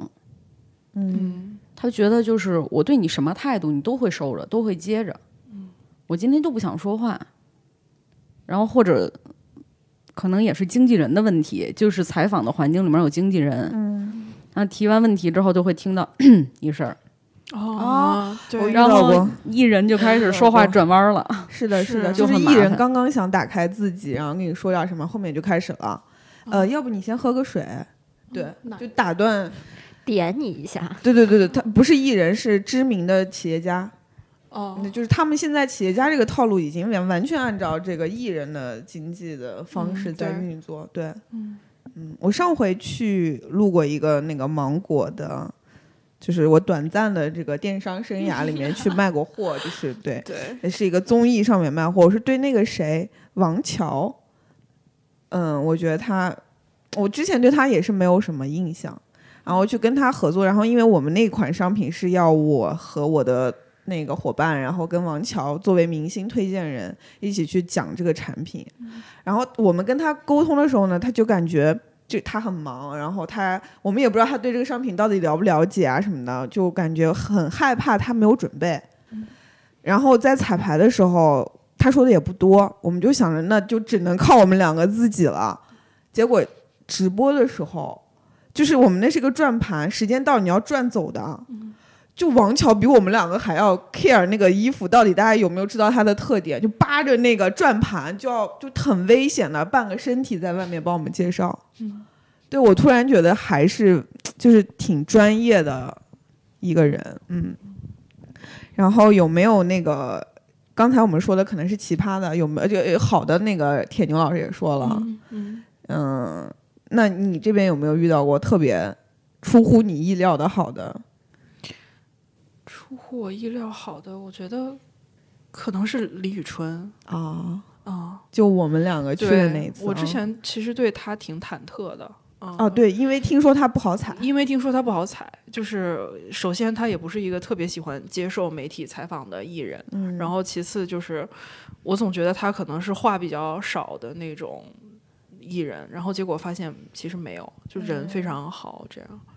嗯。他觉得就是我对你什么态度，你都会收着，都会接着。嗯。我今天就不想说话，然后或者可能也是经纪人的问题，就是采访的环境里面有经纪人，嗯，然后提完问题之后就会听到 一声儿，哦，我对遇，然后到过艺人就开始说话转弯了。是的，是的，就是艺人刚刚想打开自己，然后跟你说点什么，后面就开始了。呃，要不你先喝个水，对，就打断。点你一下，对对对对，他不是艺人，是知名的企业家。哦那，就是他们现在企业家这个套路已经完完全按照这个艺人的经济的方式嗯在运作。对，嗯嗯，我上回去录过一个那个芒果的，就是我短暂的这个电商生涯里面去卖过货，就是 对，对，也是一个综艺上面卖货。我是对那个谁王乔，嗯，我觉得他，我之前对他也是没有什么印象，然后去跟他合作，然后因为我们那款商品是要我和我的那个伙伴，然后跟王乔作为明星推荐人一起去讲这个产品，然后我们跟他沟通的时候呢，他就感觉。就他很忙，然后他我们也不知道他对这个商品到底了不了解啊什么的，就感觉很害怕他没有准备。然后在彩排的时候，他说的也不多，我们就想着那就只能靠我们两个自己了。结果直播的时候，就是我们那是个转盘，时间到你要转走的。就王乔比我们两个还要 care 那个衣服到底大家有没有知道它的特点，就扒着那个转盘就要就很危险的半个身体在外面帮我们介绍。嗯，对我突然觉得还是就是挺专业的一个人，嗯。然后有没有那个刚才我们说的可能是奇葩的，有没有就呃好的那个铁牛老师也说了，嗯嗯，嗯，那你这边有没有遇到过特别出乎你意料的好的？出乎我意料好的，我觉得可能是李宇春啊，啊，就我们两个去的那，次，我之啊前其实对他挺忐忑的。啊哦，对，因为听说他不好踩，因为听说他不好踩，就是首先他也不是一个特别喜欢接受媒体采访的艺人，嗯，然后其次就是我总觉得他可能是话比较少的那种艺人，然后结果发现其实没有，就人非常好这样。嗯，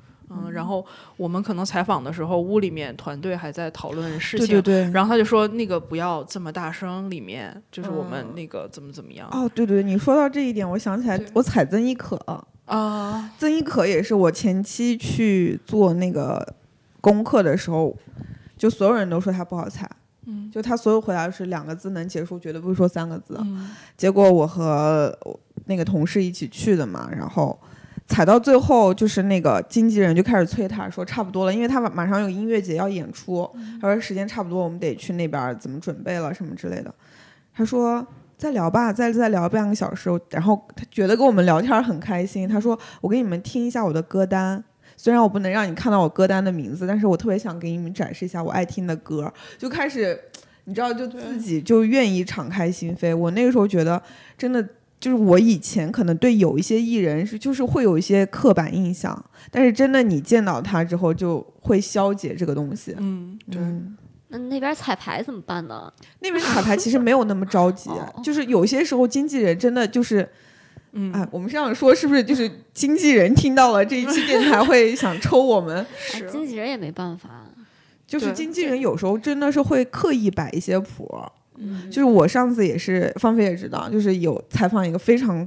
然后我们可能采访的时候，屋里面团队还在讨论事情，对对对，然后他就说那个不要这么大声，里面就是我们嗯。那个怎么怎么样哦，对对，你说到这一点，我想起来，我踩曾轶可，啊，曾轶可也是我前期去做那个功课的时候，就所有人都说他不好踩，嗯。就他所有回答是两个字能结束，绝对不会说三个字。嗯。结果我和那个同事一起去的嘛，然后踩到最后，就是那个经纪人就开始催他说差不多了，因为他马马上有音乐节要演出，他说时间差不多，我们得去那边怎么准备了什么之类的。他说再聊吧，再再聊半个小时。然后他觉得跟我们聊天很开心，他说我给你们听一下我的歌单。虽然我不能让你看到我歌单的名字，但是我特别想给你们展示一下我爱听的歌，就开始，你知道，就自己就愿意敞开心扉。我那个时候觉得，真的就是我以前可能对有一些艺人是就是会有一些刻板印象，但是真的你见到他之后，就会消解这个东西。嗯，对，嗯那那边彩排怎么办呢？那边彩排其实没有那么着急，哦就是有些时候经纪人真的就是，嗯，哎，我们这样说是不是就是经纪人听到了这一期电台会想抽我们？哎是经纪人也没办法。就是经纪人有时候真的是会刻意摆一些谱儿，嗯就是我上次也是，芳菲也知道，就是有采访一个非常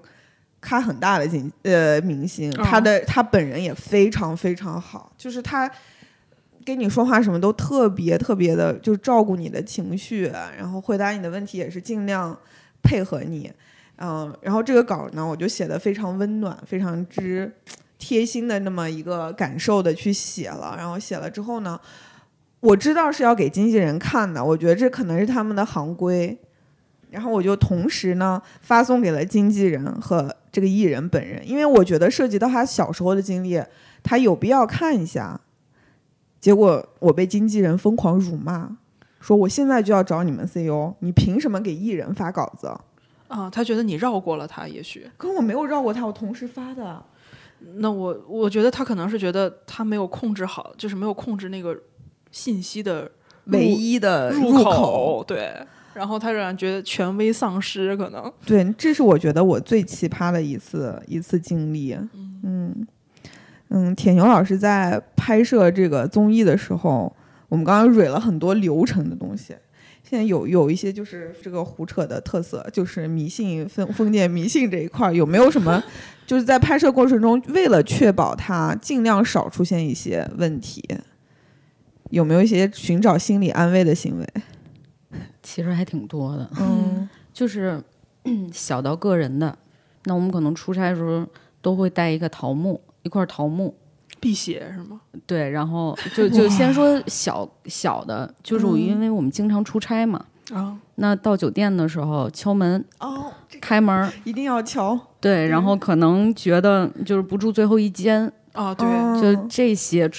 咖很大的经呃明星，哦他的他本人也非常非常好，就是他跟你说话什么都特别特别的，就是照顾你的情绪，然后回答你的问题也是尽量配合你，嗯，然后这个稿呢，我就写的非常温暖，非常之贴心的那么一个感受的去写了，然后写了之后呢。我知道是要给经纪人看的，我觉得这可能是他们的行规，然后我就同时呢发送给了经纪人和这个艺人本人，因为我觉得涉及到他小时候的经历，他有必要看一下。结果我被经纪人疯狂辱骂，说我现在就要找你们 CEO，你凭什么给艺人发稿子？啊，他觉得你绕过了他，也许。可我没有绕过他，我同时发的。那我我觉得他可能是觉得他没有控制好，就是没有控制那个信息的唯一的入入口，对。然后他让人觉得权威丧失，可能对，这是我觉得我最奇葩的一次一次经历。嗯嗯，铁牛老师在拍摄这个综艺的时候，我们刚刚蕊了很多流程的东西。现在有有一些就是这个胡扯的特色，就是迷信封封建迷信这一块儿，有没有什么就是在拍摄过程中，为了确保它尽量少出现一些问题，有没有一些寻找心理安慰的行为？其实还挺多的，嗯 就是嗯小到个人的。那我们可能出差的时候都会带一个桃木，一块桃木。辟邪是吗？对，然后就就先说小小的，就是我因为我们经常出差嘛，啊，那到酒店的时候敲门哦，这开门，一定要敲。对，然后可能觉得就是不住最后一间，啊，对，哦就这些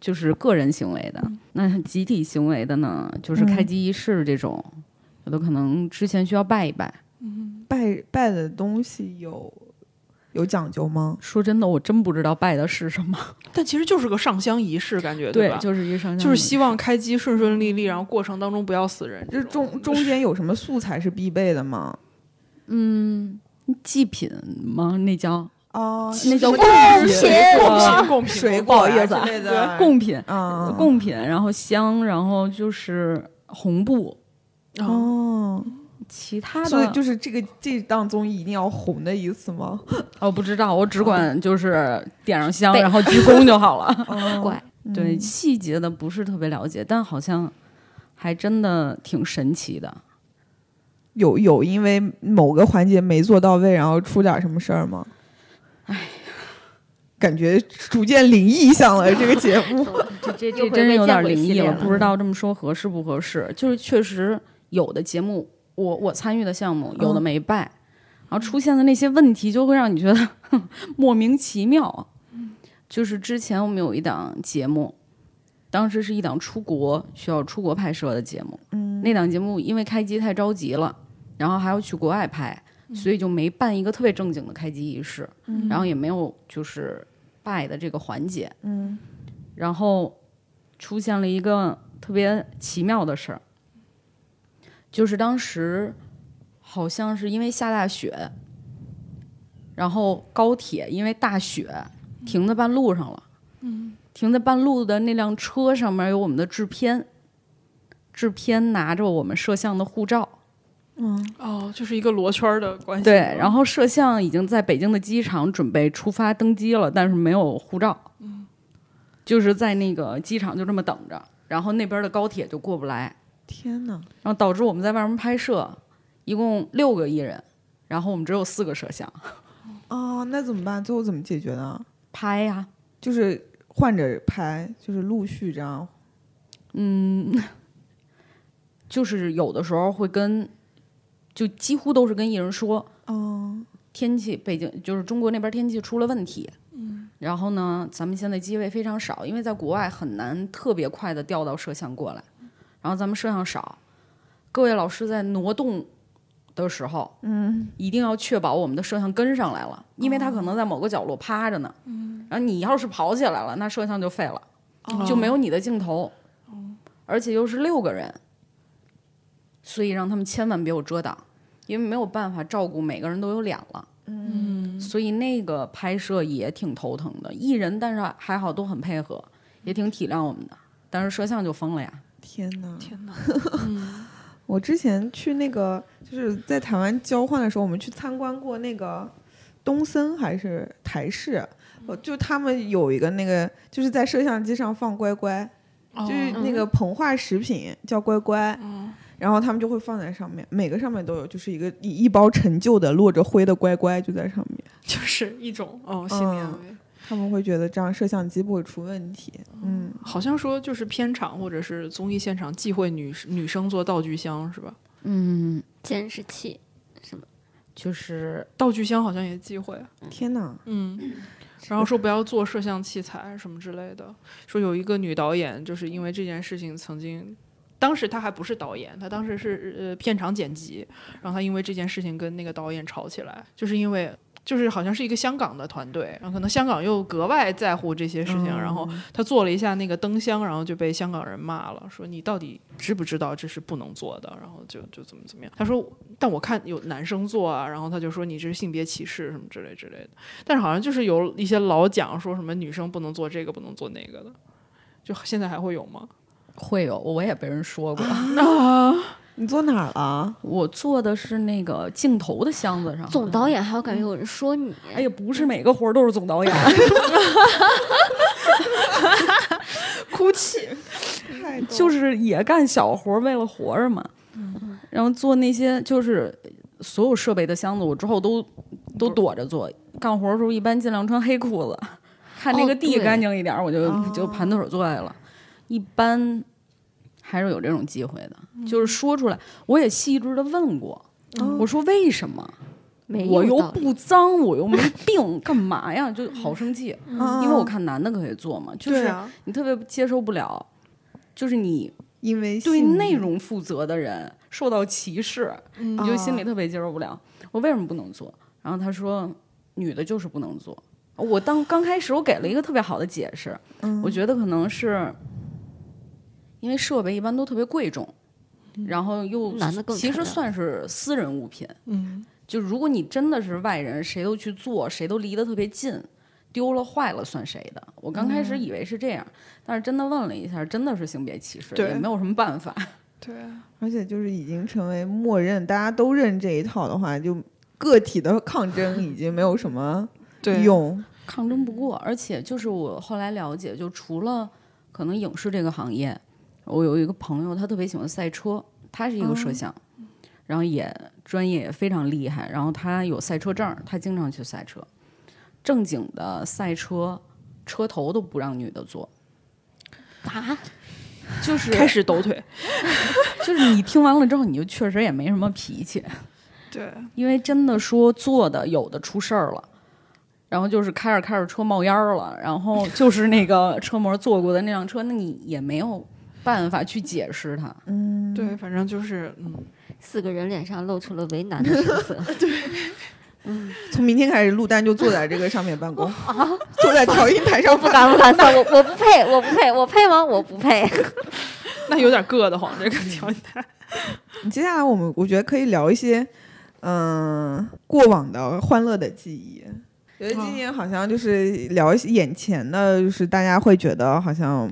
就是个人行为的。那集体行为的呢，就是开嗯机仪式这种，有的可能之前需要拜一拜。拜拜的东西有有讲究吗？说真的，我真不知道拜的是什么。但其实就是个上香仪式，感觉对，吧？就是一上香就是希望开机顺顺利利，然后过程当中不要死人。这 中中间有什么素材是必备的吗？嗯祭品吗？那叫哦，那叫贡品贡品，贡品，水果呀之不好意思啊类的贡品，啊贡品，然后香，然后就是红布，哦，哦，其他所以的就是这个这档综艺一定要红的意思吗？我不知道，我只管就是点上香，然后鞠躬就好了。哦怪，对细节的不是特别了解，但好像还真的挺神奇的。有有因为某个环节没做到位，然后出点什么事儿吗？哎，感觉逐渐灵异向了这个节目。这这这真是有点灵异了，不知道这么说合适不合适。就是确实有的节目，我我参与的项目有的嗯没拜，然后出现的那些问题就会让你觉得 莫名其妙。就是之前我们有一档节目，当时是一档出国需要出国拍摄的节目，嗯那档节目因为开机太着急了，然后还要去国外拍，所以就没办一个特别正经的开机仪式，然后也没有就是拜的这个环节，嗯然后出现了一个特别奇妙的事儿，就是当时好像是因为下大雪，然后高铁因为大雪停在半路上了。嗯，停在半路的那辆车上面有我们的制片，制片拿着我们摄像的护照。嗯哦，就是一个罗圈的关系。对，然后摄像已经在北京的机场准备出发登机了，但是没有护照，就是在那个机场就这么等着，然后那边的高铁就过不来，天哪！然后导致我们在外面拍摄，一共六个艺人，然后我们只有四个摄像，哦，那怎么办？最后怎么解决的？拍呀、就是换着拍，就是陆续这样。嗯，就是有的时候会跟，就几乎都是跟艺人说，哦，天气，北京就是中国那边天气出了问题。嗯，然后呢，咱们现在机位非常少，因为在国外很难特别快的调到摄像过来，然后咱们摄像少，各位老师在挪动的时候，嗯，一定要确保我们的摄像跟上来了，因为他可能在某个角落趴着呢。嗯，然后你要是跑起来了，那摄像就废了，就没有你的镜头。而且又是六个人，所以让他们千万别有遮挡，因为没有办法照顾每个人都有脸了。嗯，所以那个拍摄也挺头疼的。艺人但是还好都很配合，也挺体谅我们的，但是摄像就疯了呀。天哪！天哪，我之前去那个就是在台湾交换的时候，我们去参观过那个东森还是台视，呃就他们有一个那个就是在摄像机上放乖乖，就是那个膨化食品叫乖乖，然后他们就会放在上面，每个上面都有，就是一个一一包陈旧的落着灰的乖乖就在上面，就是一种哦心理安慰。他们会觉得这样摄像机不会出问题。嗯，好像说就是片场或者是综艺现场忌讳女女生做道具箱是吧？嗯，监视器什么，就是道具箱好像也忌讳，天哪，嗯，然后说不要做摄像器材什么之类的。说有一个女导演就是因为这件事情曾经。当时他还不是导演，他当时是呃片场剪辑，然后他因为这件事情跟那个导演吵起来，就是因为就是好像是一个香港的团队，然后可能香港又格外在乎这些事情，然后他做了一下那个灯箱，然后就被香港人骂了，说你到底知不知道这是不能做的，然后就就怎么怎么样。他说，但我看有男生做啊，然后他就说你这是性别歧视什么之类之类的，但是好像就是有一些老讲说什么女生不能做这个不能做那个的，就现在还会有吗？会有，我也被人说过。啊，你坐哪儿了？我坐的是那个镜头的箱子上。总导演还有感觉有人说你，哎呀，不是每个活儿都是总导演。哭泣。太 就是也干小活儿，为了活着嘛。然后做那些就是所有设备的箱子，我之后都都躲着做。干活的时候一般尽量穿黑裤子，看那哦个地干净一点儿，我就、哦就盘腿坐下了。一般还是有这种机会的，就是说出来。我也细致的问过，我说为什么？我又不脏，我又没病，干嘛呀？就好生气，嗯因为我看男的可以做嘛，就是你特别接受不了，就是你因为对内容负责的人受到歧视，嗯你就心里特别接受不了。我为什么不能做？然后他说，女的就是不能做。我当刚开始我给了一个特别好的解释，嗯我觉得可能是因为设备一般都特别贵重，然后又男的更其实算是私人物品。嗯，就如果你真的是外人，谁都去做，谁都离得特别近，丢了坏了算谁的？我刚开始以为是这样，但是真的问了一下，真的是性别歧视，对也没有什么办法。对，而且就是已经成为默认，大家都认这一套的话，就个体的抗争已经没有什么 对，用。抗争不过，而且就是我后来了解，就除了可能影视这个行业，我有一个朋友，他特别喜欢赛车，他是一个摄像，然后也专业也非常厉害，然后他有赛车证，他经常去赛车。正经的赛车车头都不让女的坐，啊，就是开始抖腿。就是你听完了之后，你就确实也没什么脾气，对，因为真的说坐的有的出事儿了，然后就是开着开着车冒烟儿了，然后就是那个车模坐过的那辆车，那你也没有办法去解释它。嗯，对，反正就是，嗯，四个人脸上露出了为难的神色。对，嗯从明天开始，陆丹就坐在这个上面办公，坐在调音台上不敢不敢算，我 我不配，我不配，我配吗？我不配。那有点硌得慌，这个调音台。接下来我们我觉得可以聊一些，嗯、过往的欢乐的记忆。觉得今年好像就是聊一些眼前的，就是大家会觉得好像，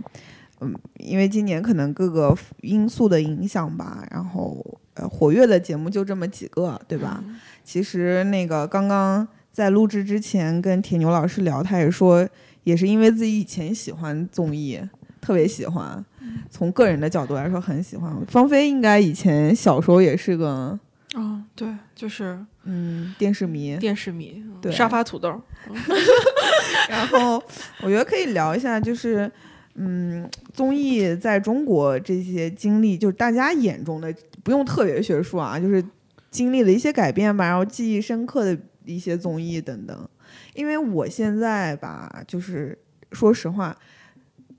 嗯，因为今年可能各个因素的影响吧，然后呃，活跃的节目就这么几个，对吧？其实那个刚刚在录制之前跟铁牛老师聊，他也说，也是因为自己以前喜欢综艺，特别喜欢。从个人的角度来说，很喜欢。芳菲应该以前小时候也是个哦，对，就是嗯电视迷，电视迷，嗯对沙发土豆。然后我觉得可以聊一下，就是嗯综艺在中国这些经历，就是大家眼中的不用特别学术啊，就是经历了一些改变吧，然后记忆深刻的一些综艺等等。因为我现在吧，就是说实话，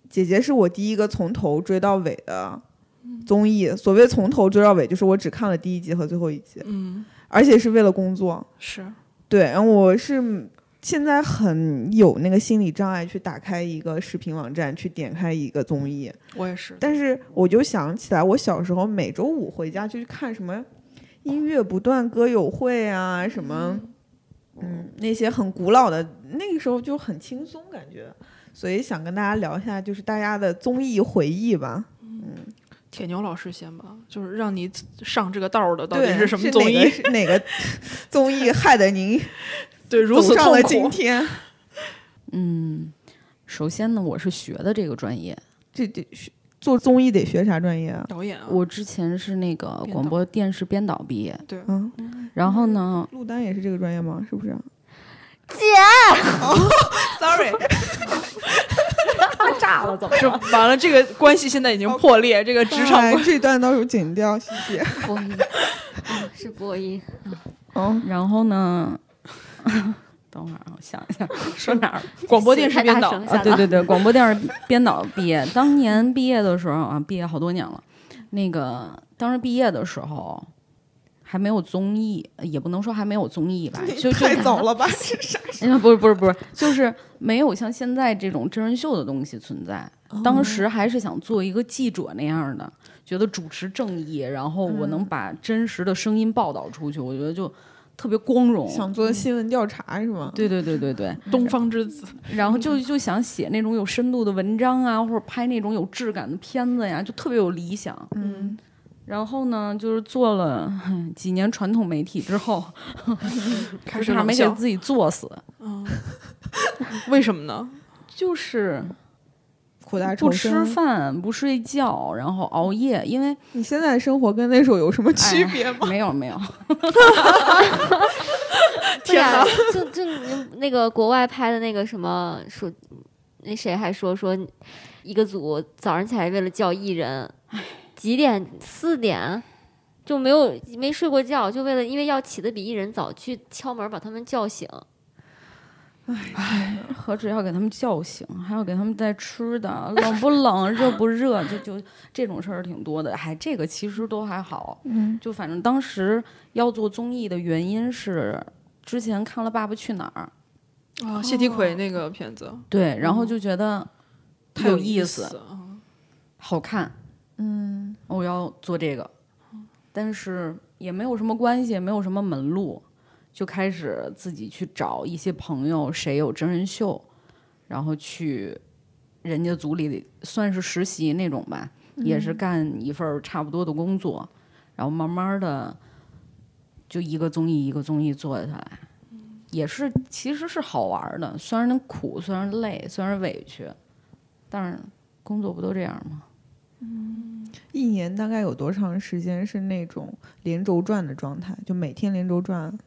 姐姐是我第一个从头追到尾的综艺。所谓从头追到尾，就是我只看了第一集和最后一集，嗯，而且是为了工作。是，对，然后我是现在很有那个心理障碍，去打开一个视频网站，去点开一个综艺。我也是。但是我就想起来，我小时候每周五回家就去看什么音乐不断歌友会啊，什么，嗯，那些很古老的，那个时候就很轻松感觉。所以想跟大家聊一下，就是大家的综艺回忆吧。嗯铁牛老师先吧，就是让你上这个道儿的到底，是什么综哪艺？个哪个综艺害得您 对，如此痛上了今苦。天？嗯，首先呢，我是学的这个专业，这得学做综艺得学啥专业啊？导演啊，我之前是那个广播电视编导毕业，对，嗯，然后呢，陆丹也是这个专业吗？是不是？姐，Sorry，炸了，怎么就完了，这个关系现在已经破裂，这个职场这段到时候剪掉，谢谢。播音，嗯是播音。哦，然后呢？等会儿啊，我想一下，说哪儿？广播电视编导啊，对对对，广播电视编导毕业，当年毕业的时候啊，毕业好多年了。那个当时毕业的时候还没有综艺，呃也不能说还没有综艺吧，就就太早了吧？这啥？嗯，不是不是不是，就是没有像现在这种真人秀的东西存在。当时还是想做一个记者那样的，觉得主持正义，然后我能把真实的声音报道出去，我觉得就特别光荣。想做新闻调查是吗？对对对对对，东方之子，然后就就想写那种有深度的文章啊，或者拍那种有质感的片子呀，就特别有理想。嗯，然后呢，就是做了几年传统媒体之后，开就差没给。自己作死，嗯为什么呢？就是苦大仇不吃。饭、不睡觉，然后熬夜，因为你现在的生活跟那时候有什么区哎别吗？没有没有 对呀、就就你那个国外拍的那个什么说，那谁还说说一个组早上起来为了叫艺人，几点四点就没有没睡过觉，就为了因为要起的比艺人早，去敲门把他们叫醒。何止要给他们叫醒，还要给他们带吃的，冷不冷、热不热，就就这种事儿挺多的。还这个其实都还好，嗯，就反正当时要做综艺的原因是，之前看了《爸爸去哪儿》，啊，谢霆奎那个片子。对，然后就觉得太意有意思，啊好看，嗯，我要做这个，但是也没有什么关系，也没有什么门路，就开始自己去找一些朋友，谁有真人秀，然后去人家组里算是实习那种吧，也是干一份差不多的工作，然后慢慢的就一个综艺一个综艺做下来。也是，其实是好玩的，虽然苦，虽然累，虽然委屈，但是工作不都这样吗？一年大概有多长时间是那种连轴转的状态？就每天连轴转？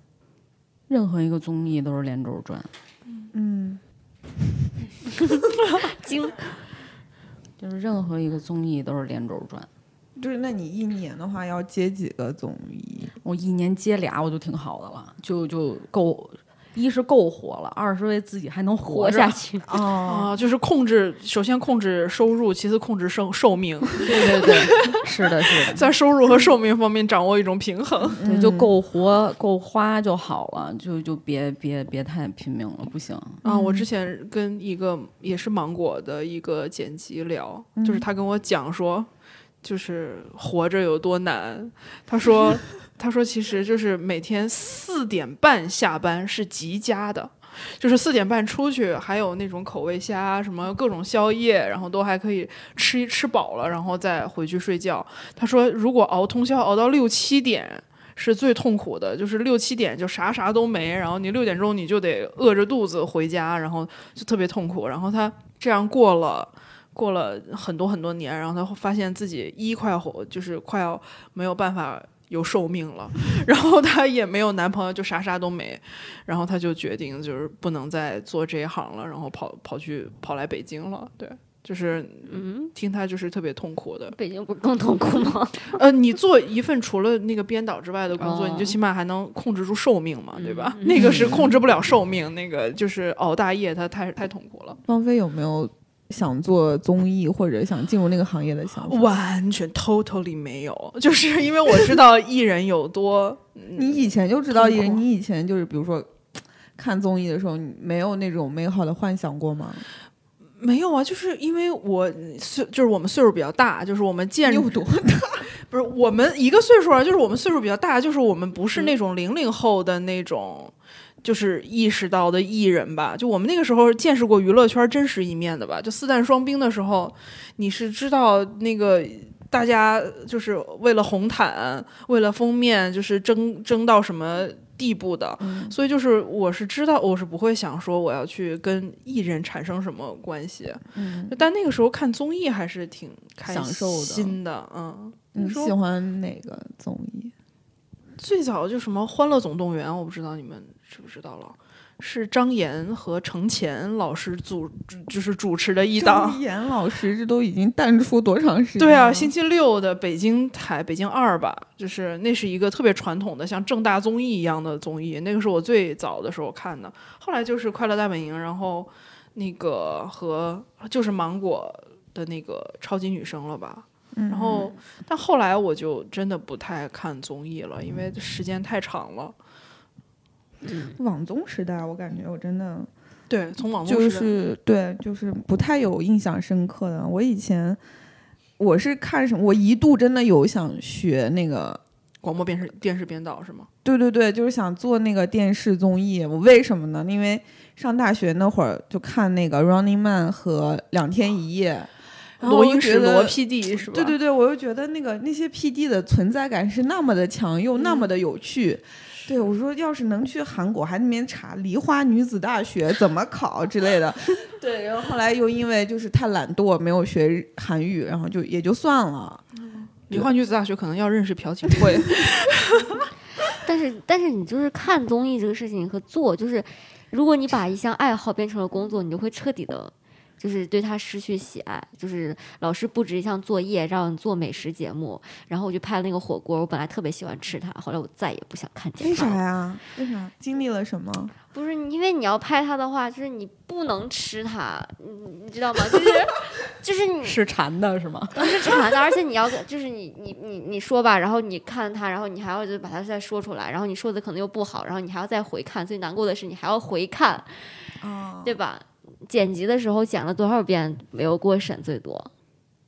任何一个综艺都是连轴转，嗯，精 就是任何一个综艺都是连轴转。就是那你一年的话要接几个综艺？我一年接俩，我就挺好的了，就就够，一是够活了，二是为自己还能活着下去。哦，啊，就是控制，首先控制收入，其次控制寿寿命，对对对，是的，是的，在收入和寿命方面掌握一种平衡。对，就够活够花就好了，就就别别别太拼命了，不行。啊，我之前跟一个也是芒果的一个剪辑聊，就是他跟我讲说，就是活着有多难。他说，他说其实就是每天四点半下班是极佳的。就是四点半出去，还有那种口味虾，什么各种宵夜，然后都还可以吃吃饱了，然后再回去睡觉。他说，如果熬通宵熬到六七点，是最痛苦的，就是六七点就啥啥都没，然后你六点钟你就得饿着肚子回家，然后就特别痛苦。然后他这样过了。过了很多很多年，然后他发现自己一快活，就是快要没有办法有寿命了，然后她也没有男朋友，就啥啥都没，然后她就决定就是不能再做这一行了，然后跑跑去跑来北京了。对，就是嗯，听他就是特别痛苦的。北京不是更痛苦吗？呃，你做一份除了那个编导之外的工作，哦你就起码还能控制住寿命嘛，对吧？嗯那个是控制不了寿命，那个就是熬大夜，他太太痛苦了。王菲有没有想做综艺或者想进入那个行业的想法？完全 totally 没有，就是因为我知道艺人有多，你以前就知道艺人，你以前就是比如说看综艺的时候，你没有那种美好的幻想过吗？没有啊，就是因为我岁就是我们岁数比较大，就是我们见你有多大？不是我们一个岁数啊，就是我们岁数比较大，就是我们不是那种零零后的那种，就是意识到的艺人吧。就我们那个时候见识过娱乐圈真实一面的吧。就四弹双冰的时候，你是知道那个大家就是为了红毯，为了封面，就是争争到什么地步的。嗯所以就是我是知道，我是不会想说我要去跟艺人产生什么关系。嗯，但那个时候看综艺还是挺开享受的心的，嗯。你说喜欢哪个综艺？最早就什么《欢乐总动员》，我不知道你们知不知道了，是张岩和程前老师主就是主持的一档张。岩老师，这都已经淡出多长时间？对啊，星期六的北京台北京二吧，就是那是一个特别传统的像正大综艺一样的综艺，那个是我最早的时候看的。后来就是《快乐大本营》，然后那个和就是芒果的那个超级女声了吧。嗯，然后，但后来我就真的不太看综艺了，因为时间太长了。网综时代，我感觉我真的对，从网络就时代是对，就是不太有印象深刻的。我以前我是看什么，我一度真的有想学那个，广播电视电视编导是吗？对对对，就是想做那个电视综艺。我为什么呢？因为上大学那会儿就看那个《Running Man》和《两天一夜》，然后罗英石、我就觉得罗 PD 是吧？对对对，我又觉得那个那些 PD 的存在感是那么的强，又那么的有趣。对，我说要是能去韩国，还那边查梨花女子大学怎么考之类的。对，然后后来又因为就是太懒惰，没有学日韩语，然后就也就算了。梨花女子大学可能要认识朴槿惠。但是但是你就是看综艺这个事情和做，就是如果你把一项爱好变成了工作，你就会彻底的。就是对他失去喜爱，就是老师布置一项作业让你做美食节目，然后我就拍了那个火锅，我本来特别喜欢吃它，后来我再也不想看见为。啥呀？为啥？经历了什么？不是因为你要拍它的话，就是你不能吃它，你你知道吗？就是就是你 是馋的是吗？不是馋的，而且你要就是你你你你说吧，然后你看它，然后你还要就把它再说出来，然后你说的可能又不好，然后你还要再回看，最难过的是你还要回看，啊，对吧？剪辑的时候剪了多少遍没有过审最多？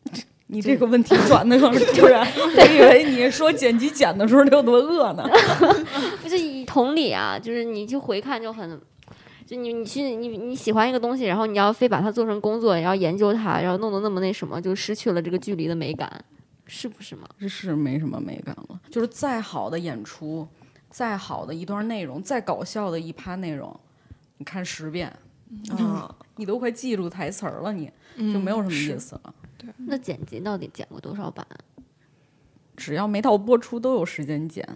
你这个问题转的有点突然，我以为你说剪辑剪的时候得有多饿呢。不是以同理啊，就是你去回看就很，就你你去你你喜欢一个东西，然后你要非把它做成工作，然后研究它，然后弄得那么那什么，就失去了这个距离的美感，是不是嘛？这是没什么美感了。就是再好的演出，再好的一段内容，再搞笑的一趴内容，你看十遍，啊，你都快记住台词儿了，你嗯就没有什么意思了。那剪辑到底剪过多少版？只要没到播出，都有时间剪，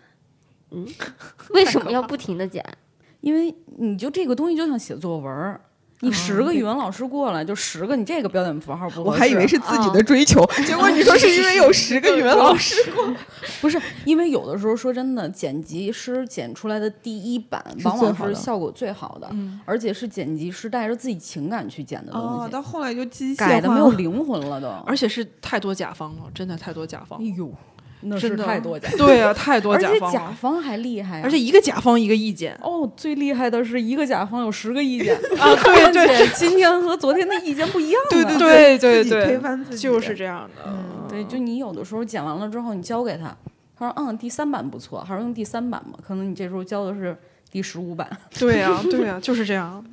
嗯为什么要不停的剪？因为你就这个东西就像写作文儿。你十个语文老师过来，就十个你这个标点符号不合适，我还以为是自己的追求，结果你说是因为有十个语文老师过来。不是，因为有的时候说真的，剪辑师剪出来的第一版往往是效果最好的，嗯而且是剪辑师带着自己情感去剪的东哦，西，到后来就机械改的没有灵魂了都。而且是太多甲方了，真的太多甲方哎。呦，那是真的太多甲，对啊，太多而且甲方了，甲方还厉害、啊，而且一个甲方一个意见哦，最厉害的是一个甲方有十个意见 啊，对对而且今天和昨天的意见不一样的。对对对对自己推对，翻自己，就是这样的。嗯对，就你有的时候剪完了之后，你交给他，他说嗯第三版不错，还是用第三版吧。可能你这时候交的是第十五版，对呀，对呀，就是这样。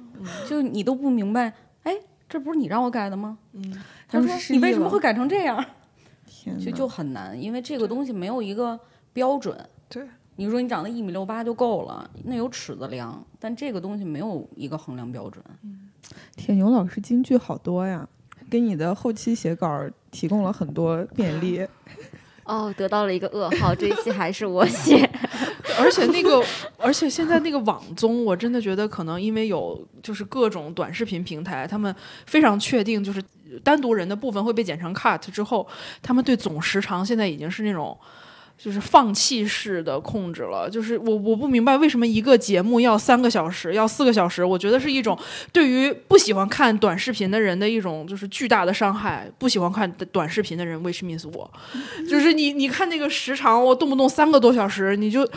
就你都不明白，哎，这不是你让我改的吗？嗯，他说你为什么会改成这样？天哪就就很难，因为这个东西没有一个标准。对，你说你长得一米六八就够了，那有尺子量，但这个东西没有一个衡量标准。铁牛老师金句好多呀，给你的后期写稿提供了很多便利。哦，得到了一个噩耗，这一期还是我写。而且那个，而且现在那个网综，我真的觉得可能因为有就是各种短视频平台，他们非常确定就是单独人的部分会被剪成 cut 之后，他们对总时长现在已经是那种。就是放弃式的控制了，就是我我不明白为什么一个节目要三个小时，要四个小时，我觉得是一种对于不喜欢看短视频的人的一种就是巨大的伤害。不喜欢看短视频的人，which means 我，就是你你看那个时长，我动不动三个多小时，你就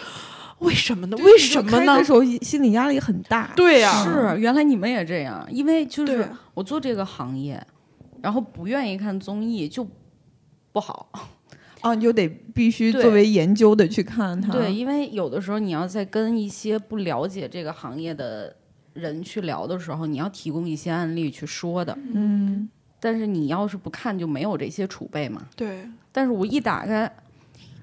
为什么呢？为什么呢开的？时候心理压力很大。对呀、是，原来你们也这样，因为就是我做这个行业，然后不愿意看综艺就不好。啊，你就得必须作为研究的去看它。对，因为有的时候你要在跟一些不了解这个行业的人去聊的时候，你要提供一些案例去说的。嗯，但是你要是不看，就没有这些储备嘛。对但是我一打开，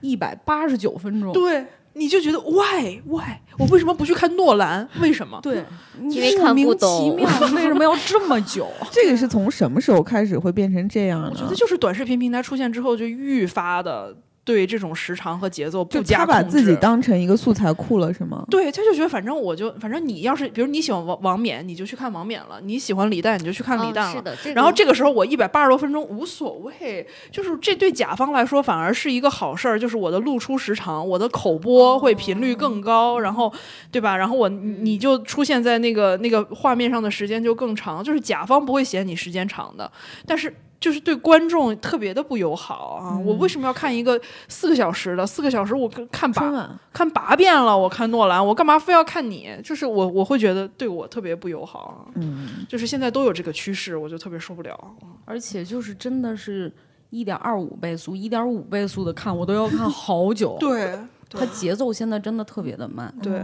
一百八十九分钟，对，你就觉得 why why 我为什么不去看诺兰？为什么？对，因为看不莫名其懂妙，为什么要这么久？这个是从什么时候开始会变成这样呢？我觉得就是短视频平台出现之后，就愈发的对这种时长和节奏就不加他把自己当成一个素材库了，是吗？对，他就觉得反正我就反正你要是比如你喜欢王王冕，你就去看王冕了；你喜欢李诞，你就去看李诞了。嗯是的，这然后这个时候我一百八十多分钟无所谓，就是这对甲方来说反而是一个好事儿，就是我的露出时长，我的口播会频率更高，然后对吧？然后我你你就出现在那个那个画面上的时间就更长，就是甲方不会嫌你时间长的，但是。就是对观众特别的不友好啊！我为什么要看一个四个小时的？四个小时我看八看八遍了，我看诺兰，我干嘛非要看你？就是我我会觉得对我特别不友好啊。嗯，就是现在都有这个趋势，我就特别受不了。而且就是真的是一点二五倍速、一点五倍速的看，我都要看好久。对，它节奏现在真的特别的慢。对，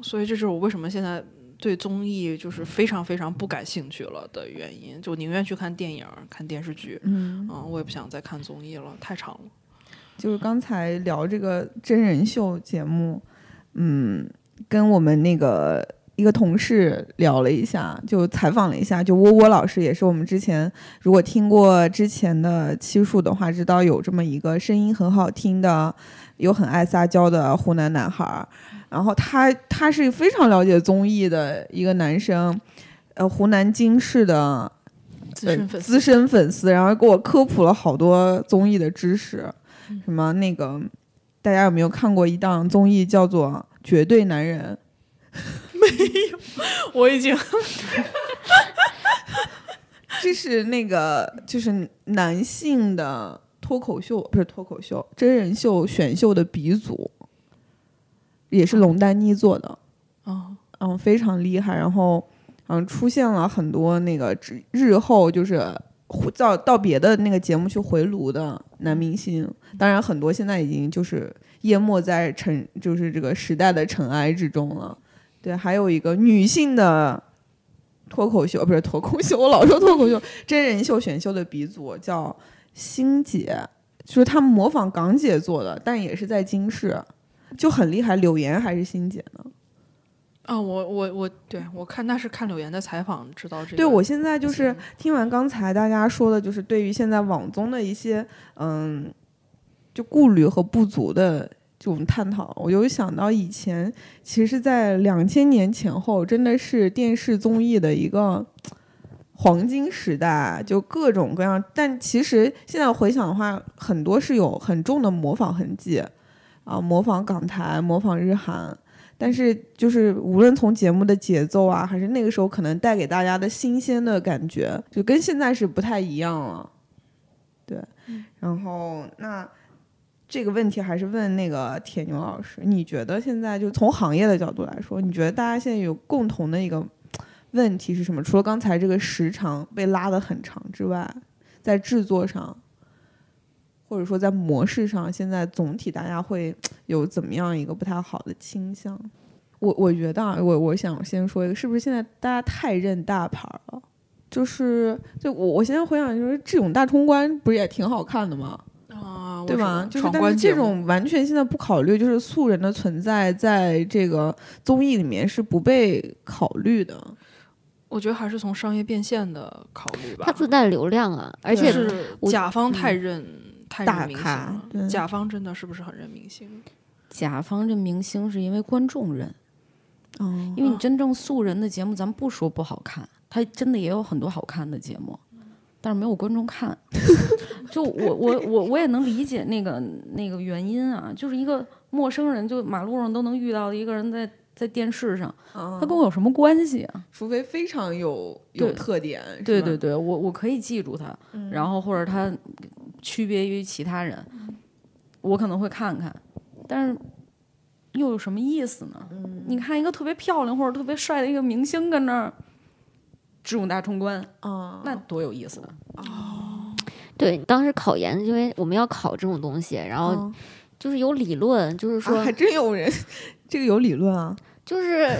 所以这是我为什么现在对综艺就是非常非常不感兴趣了的原因，就宁愿去看电影、看电视剧。嗯，我也不想再看综艺了，太长了。就是刚才聊这个真人秀节目，嗯，跟我们那个一个同事聊了一下，就采访了一下，就窝窝老师也是我们之前如果听过之前的期数的话，知道有这么一个声音很好听的，又很爱撒娇的湖南男孩儿。然后他他是非常了解综艺的一个男生，呃，湖南经视的资深粉丝，资深粉丝，然后给我科普了好多综艺的知识，什么那个大家有没有看过一档综艺叫做《绝对男人》？没有我已经。这是那个就是男性的脱口秀，不是脱口秀，真人秀选秀的鼻祖，也是龙丹妮做的，哦，嗯，非常厉害。然后，嗯，出现了很多那个之日后就是回到到别的那个节目去回炉的男明星，当然很多现在已经就是淹没在尘，就是这个时代的尘埃之中了。对，还有一个女性的脱口秀，不是脱口秀，我老说脱口秀，真人秀选秀的鼻祖叫星姐，就是他们模仿港姐做的，但也是在京视，就很厉害。柳岩还是欣姐呢？啊，我我我，对我看那是看柳岩的采访知道这个。对我现在就是听完刚才大家说的，就是对于现在网综的一些嗯，就顾虑和不足的这种探讨，我就想到以前，其实，在两千年前后，真的是电视综艺的一个黄金时代，就各种各样。但其实现在回想的话，很多是有很重的模仿痕迹啊，模仿港台，模仿日韩。但是就是无论从节目的节奏啊，还是那个时候可能带给大家的新鲜的感觉，就跟现在是不太一样了。对，然后那这个问题还是问那个铁牛老师，你觉得现在就从行业的角度来说，你觉得大家现在有共同的一个问题是什么？除了刚才这个时长被拉得很长之外，在制作上，或者说在模式上，现在总体大家会有怎么样一个不太好的倾向？我我觉得啊，我我想先说一个，是不是现在大家太认大牌了？就是就我我现在回想，就是这种大冲关不是也挺好看的吗？啊，对吧？就是但是这种完全现在不考虑，就是素人的存在，在这个综艺里面是不被考虑的。我觉得还是从商业变现的考虑吧。它自带流量啊，而且是甲方太认、太大认明星咖了甲方真的是不是很认明星？甲方认明星是因为观众认，哦，因为你真正素人的节目，咱们不说不好看，它真的也有很多好看的节目，但是没有观众看。就我我我我也能理解那个那个原因啊，就是一个陌生人，就马路上都能遇到的一个人在在电视上，他跟我有什么关系啊？除非非常有有特点，对对对，我我可以记住他，然后或者他区别于其他人，我可能会看看，但是又有什么意思呢？你看一个特别漂亮或者特别帅的一个明星跟那儿智勇大冲关，啊，那多有意思啊！对当时考研，因为我们要考这种东西，然后嗯就是有理论，就是说啊还真有人，这个有理论啊。就是，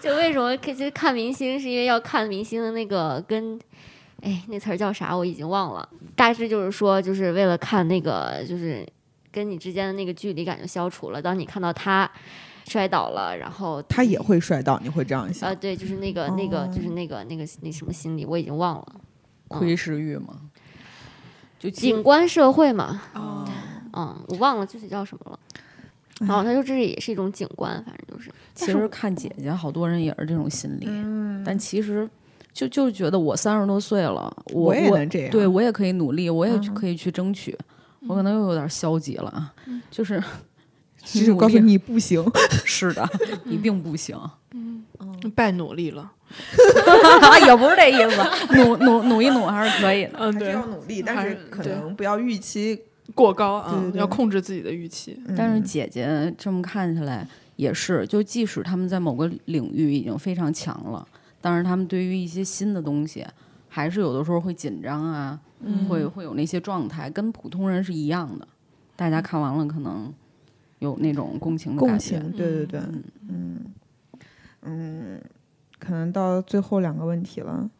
就为什么看就看明星，是因为要看明星的那个跟，哎，那词儿叫啥我已经忘了。大致就是说，就是为了看那个，就是跟你之间的那个距离感就消除了。当你看到他摔倒了，然后他也会摔倒，你会这样想？呃，对，就是那个那个哦就是那个那个那什么心理，我已经忘了。窥视欲嘛，就景观社会嘛，哦，嗯，我忘了具体叫什么了。然后他说这也是一种景观，反正就是。其实看姐姐，好多人也是这种心理，嗯，但其实就就觉得我三十多岁了，我我也能这样对我也可以努力，我也嗯可以去争取。我可能又有点消极了啊，就是 就是告诉你不行，是的，你并不行，嗯拜努力了。也不是这意思，努努努一努还是可以的。嗯，还是对，要努力，但是可能不要预期。过高啊，对对对要控制自己的预期。但是嗯姐姐这么看起来也是，就即使他们在某个领域已经非常强了，但是他们对于一些新的东西，还是有的时候会紧张啊，会会有那些状态，跟普通人是一样的。大家看完了可能有那种共情的共感觉。情，对对对，嗯嗯嗯，可能到最后两个问题了。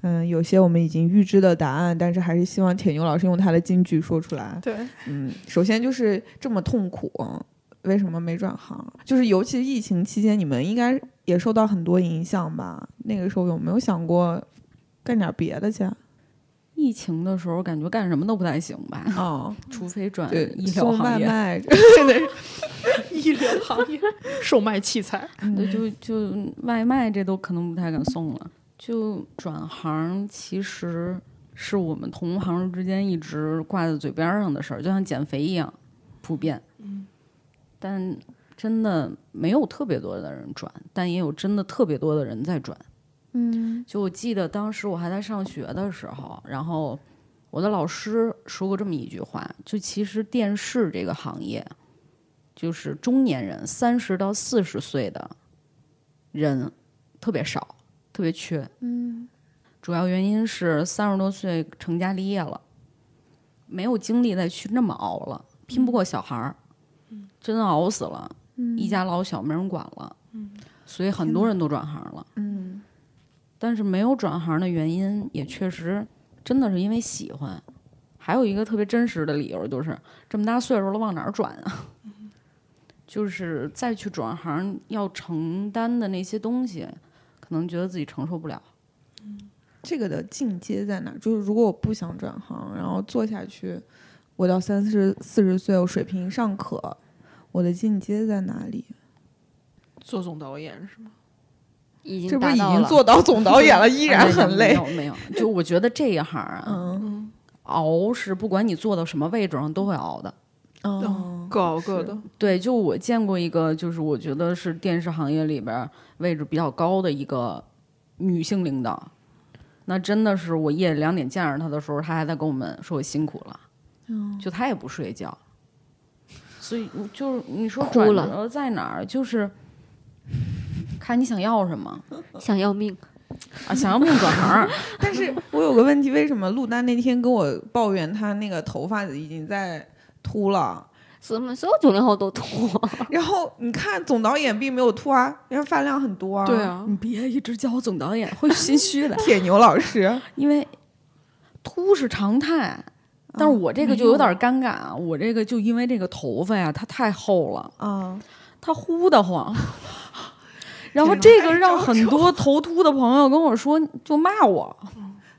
嗯，有些我们已经预知的答案，但是还是希望铁牛老师用他的金句说出来。对，嗯，首先就是这么痛苦，为什么没转行？就是尤其是疫情期间，你们应该也受到很多影响吧？那个时候有没有想过干点别的去？疫情的时候，感觉干什么都不太行吧，哦，除非转对 医疗行业。外卖，真的是，医疗行业售卖器材，对，就就外卖这都可能不太敢送了。就转行，其实是我们同行之间一直挂在嘴边上的事儿，就像减肥一样普遍。嗯，但真的没有特别多的人转，但也有真的特别多的人在转。嗯就我记得当时我还在上学的时候，然后我的老师说过这么一句话：，就其实电视这个行业，就是中年人三十到四十岁的人特别少，特别缺。嗯主要原因是三十多岁成家立业了，没有精力再去那么熬了，拼不过小孩儿，真的熬死了，一家老小没人管了，所以很多人都转行了。嗯但是没有转行的原因，也确实真的是因为喜欢。还有一个特别真实的理由，就是这么大岁数了，往哪儿转啊？就是再去转行要承担的那些东西，可能觉得自己承受不了。这个的进阶在哪儿？就是如果我不想转行，然后做下去，我到三十四十岁，我水平尚可，我的进阶在哪里？做总导演是吗？已这不是已经。做到总导演了，依然很累。没有没有，就我觉得这一行啊，嗯熬是不管你做到什么位置上都会熬的。哦，各熬各的。对，就我见过一个，就是我觉得是电视行业里边位置比较高的一个女性领导，那真的是我夜里两点见着她的时候，她还在跟我们说我辛苦了，就她也不睡觉，所以就是你说哭转了折在哪儿，就是看你想要什么想要命，啊，想要命转行，但是我有个问题，为什么陆丹那天跟我抱怨他那个头发已经在秃了？所以所有九零后都秃。然后你看总导演并没有秃啊，因为发量很多啊。对，啊，你别一直叫我总导演，会心虚的，铁牛老师，因为秃是常态。但是我这个就有点尴尬啊！我这个就因为这个头发呀，它太厚了，啊，它呼得慌。然后这个让很多头秃的朋友跟我说，就骂我。